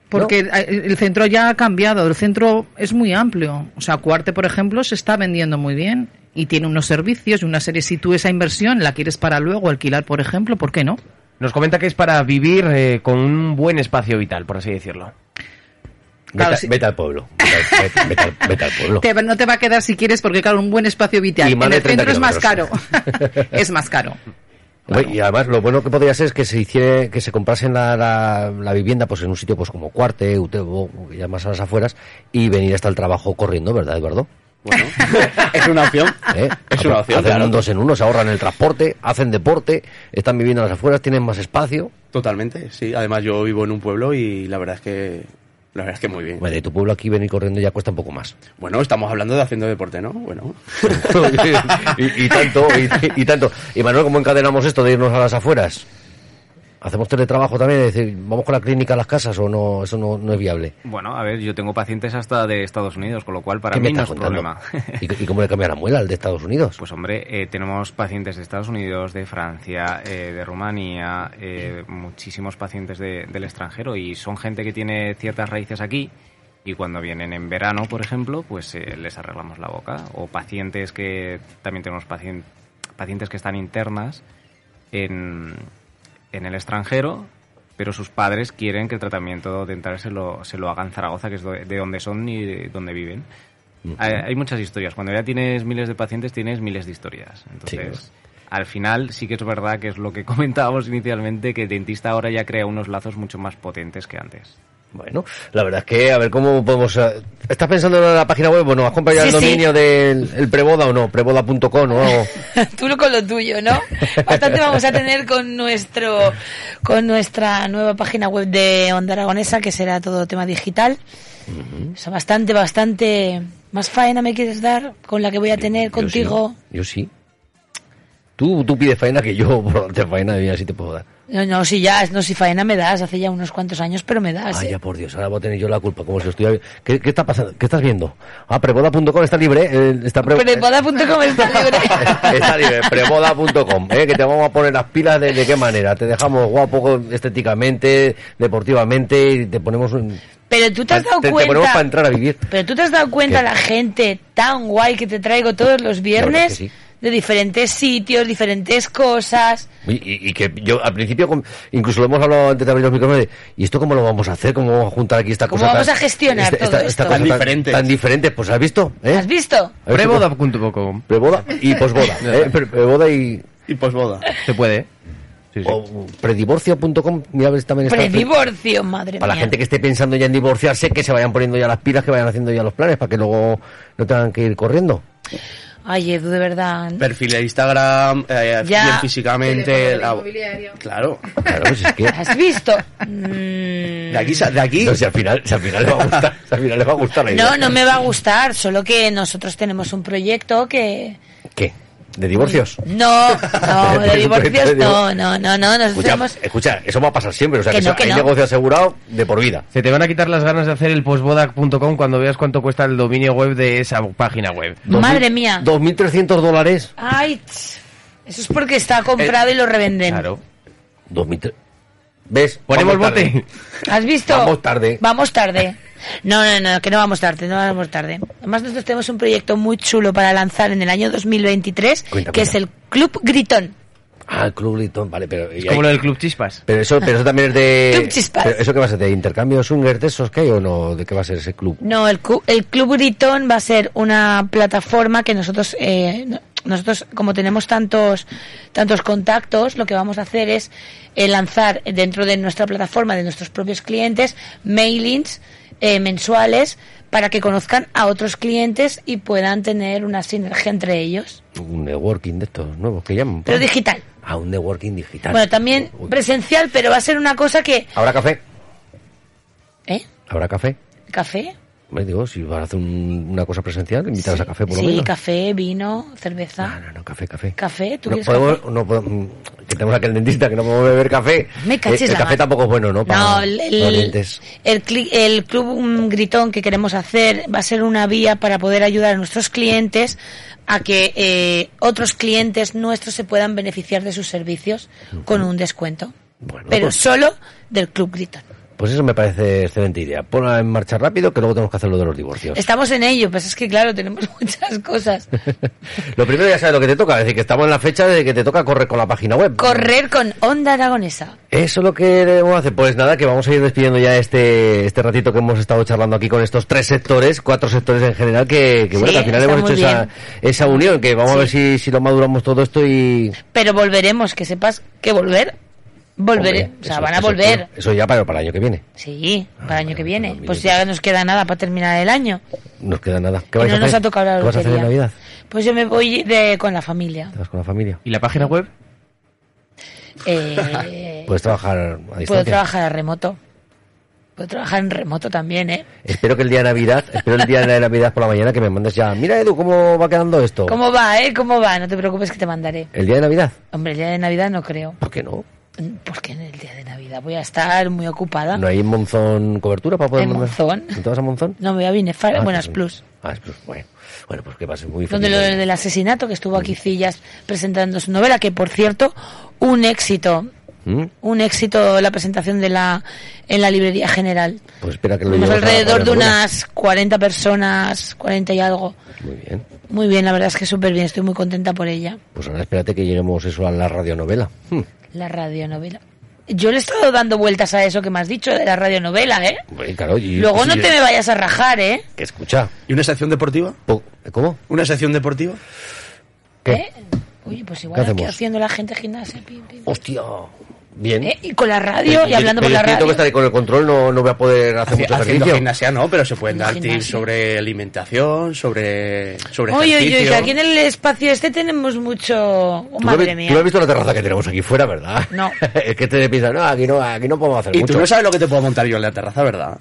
Porque el centro ya ha cambiado, el centro es muy amplio. O sea, Cuarte, por ejemplo, se está vendiendo muy bien y tiene unos servicios y una serie. Si tú esa inversión la quieres para luego alquilar, por ejemplo, ¿por qué no? Nos comenta que es para vivir eh, con un buen espacio vital, por así decirlo. vete, al pueblo. Vete, al pueblo. no te va a quedar si quieres, porque claro, un buen espacio vital en el centro es más caro. es más caro. Y además lo bueno que podría ser es que se hiciera, que se comprasen la, la, vivienda pues en un sitio pues como Cuarte, Utebo, ya más a las afueras, y venir hasta el trabajo corriendo, ¿verdad, Eduardo? Bueno, es una opción. ¿Eh? Es una opción. Hacen dos en uno, se ahorran el transporte, hacen deporte, están viviendo a las afueras, tienen más espacio. Totalmente, sí. Además yo vivo en un pueblo y la verdad es que la verdad es que muy bien. Bueno, de tu pueblo aquí venir corriendo ya cuesta un poco más. Bueno, estamos hablando de haciendo deporte, ¿no? Bueno. y, tanto, y, y, tanto. Y Manuel, ¿cómo encadenamos esto de irnos a las afueras? ¿Hacemos teletrabajo también? Es decir, ¿vamos con la clínica a las casas o no? Eso no, es viable. Bueno, a ver, yo tengo pacientes hasta de Estados Unidos, con lo cual para mí no es problema. ¿Y, cómo le cambia la muela al de Estados Unidos? Pues hombre, eh, tenemos pacientes de Estados Unidos, de Francia, eh, de Rumanía, eh, muchísimos pacientes del extranjero y son gente que tiene ciertas raíces aquí y cuando vienen en verano, por ejemplo, pues les arreglamos la boca. O pacientes que también tenemos pacientes que están internas en en el extranjero, pero sus padres quieren que el tratamiento dental se lo, se lo hagan en Zaragoza, que es de donde son y de donde viven. hay, muchas historias. Cuando ya tienes miles de pacientes, tienes miles de historias. Entonces, al final sí que es verdad que es lo que comentábamos inicialmente, que el dentista ahora ya crea unos lazos mucho más potentes que antes. Bueno, la verdad es que a ver cómo podemos... Eh, ¿Estás pensando en la página web? Bueno, ¿has comprado ya el dominio del el preboda o no? Preboda.com o Tú con lo tuyo, ¿no? Bastante vamos a tener con nuestro con nuestra nueva página web de Onda Aragonesa, que será todo tema digital. o sea, bastante, bastante... ¿Más faena me quieres dar con la que voy a tener contigo? Yo sí. Tú, tú pides faena que yo por darte faena, mira si te puedo dar. No, no, si ya, no, si faena me das, hace ya unos cuantos años, pero me das. Ay, ¿eh? ya por Dios, ahora voy a tener yo la culpa, como si estoy... ¿Qué, ¿Qué, está pasando? ¿Qué estás viendo? Ah, preboda.com está libre, eh, está Preboda.com está libre. está libre, preboda.com, eh, que te vamos a poner las pilas de, de qué manera. Te dejamos guapo estéticamente, deportivamente, y te ponemos un... Pero tú te has dado cuenta. Te ponemos para entrar a vivir. Pero tú te has dado cuenta la gente tan guay que te traigo todos los viernes de diferentes sitios, diferentes cosas. Y, que yo al principio, incluso lo hemos hablado antes de abrir los micrófonos, ¿y esto cómo lo vamos a hacer? ¿Cómo vamos a juntar aquí esta cosa? ¿Cómo vamos a gestionar esta, todo esto? tan, diferente. Tan, diferente, pues ¿has visto? ¿Eh? ¿Has visto? Preboda.com Preboda y posboda. ¿eh? Preboda y... Y posboda. Se puede, Sí, sí. O predivorcio.com, mira a ver si también está. Predivorcio, madre Para la gente que esté pensando ya en divorciarse, que se vayan poniendo ya las pilas, que vayan haciendo ya los planes, para que luego no tengan que ir corriendo. Ay, Edu, de verdad. Perfil de Instagram, eh, bien físicamente. Claro. claro pues es que... ¿Has visto? Mm. De aquí, de aquí. No, si al final, si al final le va a gustar, si al final le va a gustar la idea. No, no me va a gustar, solo que nosotros tenemos un proyecto que. ¿Qué? ¿De divorcios? No, no, de ¿Tienes un divorcios no, no, no, no, nosotros Escucha, escucha, eso va a pasar siempre, o sea Que que, no, eso- que hay no. negocio asegurado de por vida. Se te van a quitar las ganas de hacer el postboda.com cuando veas cuánto cuesta el dominio web de esa página web. Madre mía. 2.300 dólares. Ay, eso es porque está comprado y lo revenden. Claro. 2003. ¿Ves? Ponemos Vamos tarde. bote. ¿Has visto? Vamos tarde. Vamos tarde. No, no, no, que no vamos tarde, no vamos tarde. Además nosotros tenemos un proyecto muy chulo para lanzar en el año 2023, Cuenta, que cuenta. es el Club Gritón. Ah, el Club Litón, vale, pero... Es hay- como lo del Club Chispas. Pero eso, pero eso también es de... Club Chispas. pero ¿Eso qué va a ser? ¿De intercambio Sunger de esos que hay o no? ¿De qué va a ser ese club? No, el, cu- el Club Gritón va a ser una plataforma que nosotros, eh, no- nosotros como tenemos tantos, tantos contactos, lo que vamos a hacer es eh, lanzar dentro de nuestra plataforma, de nuestros propios clientes, mailings eh, mensuales para que conozcan a otros clientes y puedan tener una sinergia entre ellos. Un networking de estos nuevos que llaman. Pero digital. Ah, un networking digital. Bueno, también Uy. presencial, pero va a ser una cosa que... ¿Habrá café? ¿Eh? ¿Habrá café? ¿Café? Me digo, si vas a hacer un- una cosa presencial, invitarás a café por lo sí, menos. café, vino, cerveza. No, no, no, café, café. ¿Café? ¿Tú no podemos, café? no podemos, que tenemos aquel dentista que no podemos beber café. Me cachis el, el la café tampoco es bueno, ¿no? Para No, el, el, el cli- el club mm, gritón que queremos hacer va a ser una vía para poder ayudar a nuestros clientes a que eh, otros clientes nuestros se puedan beneficiar de sus servicios con un descuento. Bueno, pero pues- solo del club gritón. Pues eso me parece excelente idea. Ponla en marcha rápido, que luego tenemos que hacer lo de los divorcios. Estamos en ello, pues es que claro, tenemos muchas cosas. lo primero ya sabes lo que te toca, es decir, que estamos en la fecha de que te toca correr con la página web. Correr con Onda Aragonesa. Eso es lo que debemos hacer. Pues nada, que vamos a ir despidiendo ya este este ratito que hemos estado charlando aquí con estos tres sectores, cuatro sectores en general, que, que bueno, Sí, que al final hemos hecho esa, esa unión, que vamos a ver si, si lo maduramos todo esto y... Pero volveremos, que sepas que volver, volveré. Hombre, o sea, eso- van a eso- volver. Eso ya para, para el año que viene. Sí, para el año que viene. mira, Pues ya nos queda nada para terminar el año. Nos queda nada. ¿Qué vais no a nos ha tocado la ¿Qué vas a hacer en. Navidad? Pues yo me voy de, con la familia. ¿Te vas con la familia? ¿Y la página web? Eh, Puedes trabajar a distancia. puedo trabajar a remoto. Puedo trabajar en remoto también, ¿eh? Espero que el día de Navidad, espero el día de Navidad por la mañana que me mandes ya. Mira Edu, ¿cómo va quedando esto? ¿Cómo va, eh? ¿Cómo va? No te preocupes que te mandaré. ¿El día de Navidad? Hombre, el día de Navidad no creo. ¿Por qué no? Porque en el día de Navidad voy a estar muy ocupada. ¿No hay en Monzón cobertura para poder ¿En mandar? Monzón? ¿No te vas a Monzón? No, me voy a Binefar, Ah, buenas pues, plus. Ah, es plus. Bueno, bueno, pues que pases muy Donde lo del asesinato, que estuvo aquí Cillas presentando su novela, que por cierto, un éxito. ¿Mm? Un éxito la presentación de la en la librería general. Pues espera que lo la alrededor de unas 40 personas, 40 y algo. Muy bien. Muy bien, la verdad es que súper bien, estoy muy contenta por ella. Pues ahora espérate que lleguemos eso a la radionovela. Hmm. La radionovela. Yo le he estado dando vueltas a eso que me has dicho de la radionovela, ¿eh? Bueno, claro, y- Luego sí, no te me vayas a rajar, ¿eh? Que escucha. ¿Y una sección deportiva? Po- ¿Cómo? ¿Una sección deportiva? ¿Qué? ¿Eh? Oye, pues ¿Qué igual aquí hacemos? haciendo la gente gimnasia. pim, pim. Hostia. Bien. ¿Eh? Y con la radio, y hablando pero por la yo tengo que radio. estar ahí con el control, no, no voy a poder hacer mucho ejercicio. gimnasia no, pero se pueden dar tips sobre alimentación, sobre, sobre Oye, oye, ejercicio. oye, aquí en el espacio este tenemos mucho... Oh, Tú lo madre Tú mía. lo has visto la terraza que tenemos aquí fuera, ¿verdad? No. es que te piensas, no, aquí no, aquí no podemos hacer Y mucho. tú no sabes lo que te puedo montar yo en la terraza, ¿verdad?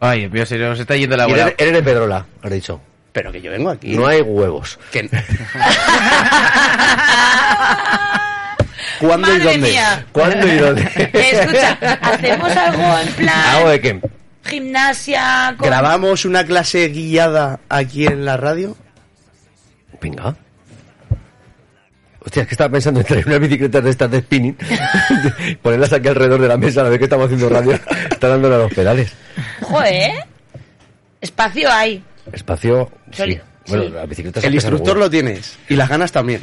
Ay, mío, se nos está yendo la Y bola. eres, eres de Pedrola, has dicho. Pero que yo vengo aquí. No hay huevos. Que- ¿Cuándo y Madre dónde? mía. ¿Cuándo y dónde? Escucha, ¿hacemos algo en plan ¿Algo de qué? gimnasia? Con... ¿Grabamos una clase guiada aquí en la radio? Venga. Hostia, es que estaba pensando en traer unas bicicletas de estas de spinning, ponerlas aquí alrededor de la mesa a la vez que estamos haciendo radio, está dándole a los pedales. Joder, espacio hay. Espacio, sí. Sólido, Bueno, sí. las bicicletas... El instructor lo tienes. Y las ganas también.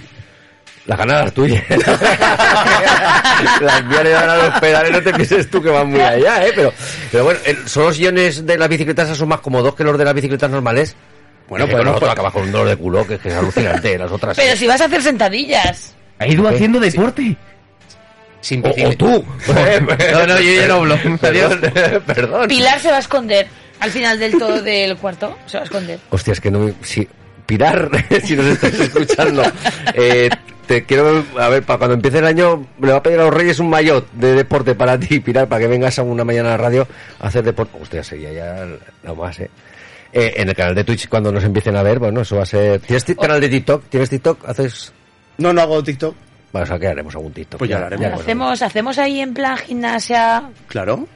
Las ganas las tuyas. las mías le dan a los pedales, no te pienses tú que van muy allá, ¿eh? Pero, pero bueno, son los sillones de las bicicletas esos son más cómodos que los de las bicicletas normales. Bueno, pues nosotros no, acabas con un dolor de culo que, que es alucinante, las otras... Pero si vas a hacer sentadillas. Ha ido ¿Qué? haciendo deporte. Sin O, tú. No, no, yo ya no hablo. Adiós. Perdón. Pilar se va a esconder al final del todo del cuarto. Se va a esconder. Hostia, es que no me... Si, Pilar, si nos estás escuchando, eh, te quiero... A ver, para cuando empiece el año, le va a pedir a los Reyes un maillot de deporte para ti, Pilar, para que vengas a una mañana a la radio a hacer deporte. Hostia, sería ya lo más, ¿eh? Eh, en el canal de Twitch, cuando nos empiecen a ver, bueno, eso va a ser... ¿Tienes ti- canal de TikTok? ¿Tienes TikTok? ¿Haces...? No, no hago TikTok. Bueno, o sea, que haremos algún TikTok. Pues ya lo haremos. haremos Hacemos, hacemos ahí en plan gimnasia. Claro.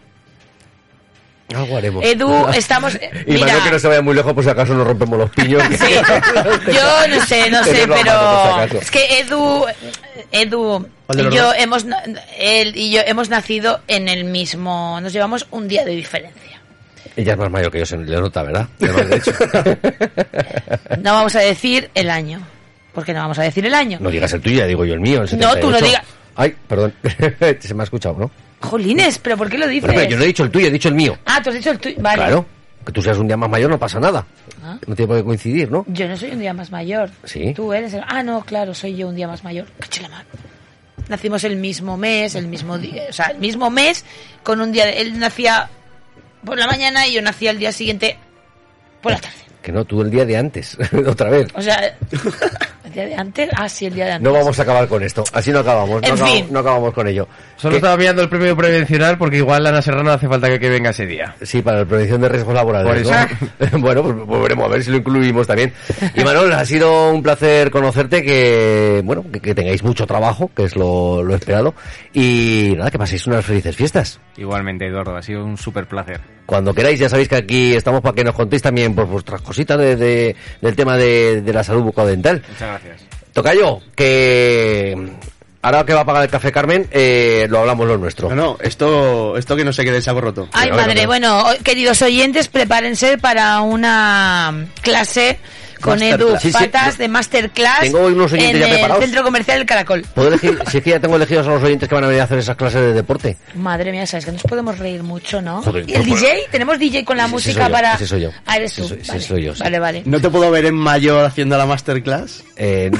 Algo haremos. Edu, estamos. Y Mira, Manuel, que no se vaya muy lejos, por si acaso nos rompemos los piños. Sí. Yo no sé, no sé, mano, si pero es que Edu, Edu ¿Cuál de y yo hemos, él y yo hemos nacido en el mismo, nos llevamos un día de diferencia. Ella es más mayor que yo, se le nota, ¿verdad? Además, de hecho. No vamos a decir el año, porque no vamos a decir el año. no digas el tuyo, ya digo yo el mío, el No, tú no 78. digas. Ay, perdón. se me ha escuchado, ¿no? Jolines, pero ¿por qué lo dices? Bueno, pero yo no he dicho el tuyo, he dicho el mío. Ah, tú has dicho el tuyo, vale. Claro. Que tú seas un día más mayor no pasa nada. Ah. No tiene por qué coincidir, ¿no? Yo no soy un día más mayor. Sí. Tú eres el... Ah, no, claro, soy yo un día más mayor. Caché la mano. Nacimos el mismo mes, el mismo día, o sea, el mismo mes con un día. de- Él nacía por la mañana y yo nacía el día siguiente por la tarde. Que no, tú el día de antes. Otra vez. O sea, día de antes. Ah, sí, el día de antes. No vamos a acabar con esto. Así no acabamos. No, En acabamos, fin. no acabamos con ello. Solo estaba mirando el premio prevencional porque igual Ana Serrano hace falta que, que venga ese día. Sí, para la prevención de riesgos laborales. Por ¿no? bueno, pues, pues veremos a ver si lo incluimos también. Y Manuel, ha sido un placer conocerte, que bueno, que, que tengáis mucho trabajo, que es lo, lo esperado. Y nada, que paséis unas felices fiestas. Igualmente, Eduardo, ha sido un súper placer. Cuando queráis, ya sabéis que aquí estamos para que nos contéis también por vuestras cositas de, de- del tema de, de la salud bucodental. Muchas gracias. Tocayo, que ahora que va a pagar el café Carmen, eh, lo hablamos lo nuestro. No, no, esto, esto que no se quede el saco roto. Ay, madre. Bueno, queridos oyentes, prepárense para una clase con. Edu Sí, Patas de Masterclass Tengo unos oyentes en ya el preparados. Centro Comercial del Caracol. ¿Puedo elegir, si es que ya tengo elegidos a los oyentes que van a venir a hacer esas clases de deporte? Madre mía, sabes que nos podemos reír mucho, ¿no? Joder, ¿Y el DJ? ¿Tenemos DJ con la música para...? ese soy yo. Ah, eres tú. Ese vale. soy yo, sí. Vale, vale. ¿No te puedo ver en mayor haciendo la masterclass? Eh,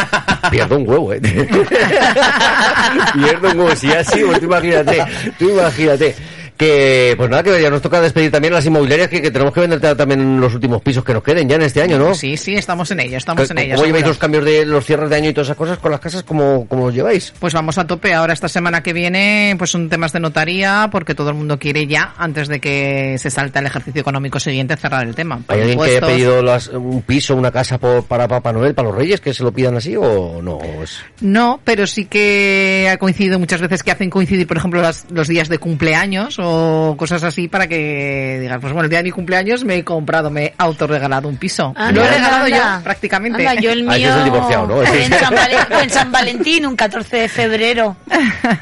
pierdo un huevo, eh. pierdo un huevo. Si así, pues tú imagínate, tú imagínate. Que, pues nada, que ya nos toca despedir también las inmobiliarias que, que tenemos que vender también los últimos pisos que nos queden ya en este año, ¿no? Sí, sí, estamos en ello, estamos en ¿Cómo ello. lleváis seguro. los cambios de los cierres de año y todas esas cosas con las casas? ¿Cómo, cómo los lleváis? Pues vamos a tope. Ahora esta semana que viene, pues son temas de notaría, porque todo el mundo quiere ya, antes de que se salte al ejercicio económico siguiente, cerrar el tema. ¿Hay alguien que haya pedido las- un piso, una casa por, para Papá Noel, para los Reyes, que se lo pidan así o no? Es- No, pero sí que ha coincidido muchas veces que hacen coincidir, por ejemplo, las- los días de cumpleaños o cosas así para que digas, pues bueno, el día de mi cumpleaños me he comprado, me he autorregalado un piso. Anda, Lo he regalado anda. yo, prácticamente. Anda, yo el Ah, mío es el divorciado, ¿no? En, San en San Valentín, un 14 de febrero.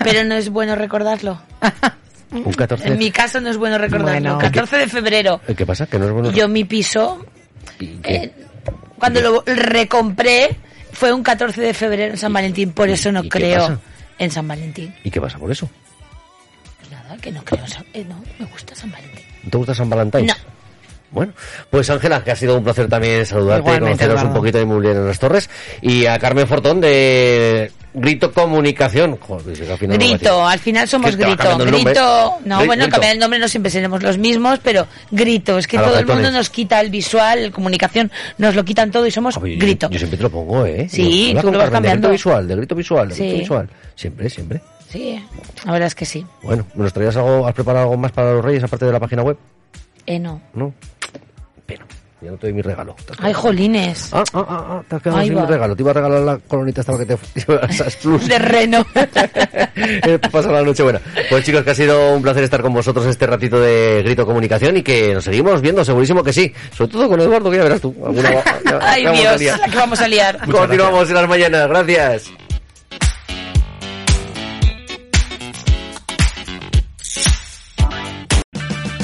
Pero no es bueno recordarlo. un 14 En mi caso no es bueno recordarlo. Bueno. 14 de febrero. ¿Eh, ¿Qué pasa? ¿Que no es bueno? Yo mi piso, eh, cuando lo recompré, fue un 14 de febrero en San Valentín. Por eso no creo en San Valentín. ¿Y qué pasa por eso? Pues nada, que no creo eh, no, me gusta San Valentín. ¿No te gusta San Valentín? No. Bueno, pues Ángela, que ha sido un placer también saludarte y conoceros un poquito de muy bien en las torres. Y a Carmen Fortón de Grito Comunicación. Joder, si al final Grito, al final somos ¿Qué te va grito. cambiando? Grito, no, bueno, Grito. cambiar el nombre no siempre seremos los mismos, pero grito, es que A todo el mundo nos quita el visual, el comunicación, nos lo quitan todo y somos grito. Yo, siempre te lo pongo, ¿eh? Sí, tú lo vas Carmen, de cambiando. grito visual, de grito visual, de grito visual. Siempre, siempre. Sí, la verdad es que sí. Bueno, ¿nos traías algo, has preparado algo más para los Reyes aparte de la página web? Eh, no. No. Pero, ya no te doy mi regalo. Ay, jolines. Ah, ah, ah, ah, te has quedado Ahí sin va. mi regalo. Te iba a regalar la colonita esta que te esas plus. De reno. Eh, Pasa la noche buena. Pues chicos, que ha sido un placer estar con vosotros este ratito de Grito Comunicación y que nos seguimos viendo, segurísimo que sí. Sobre todo con Eduardo, que ya verás tú. Alguna ya- Ay, Dios, la que vamos a liar. Continuamos en las mañanas, gracias.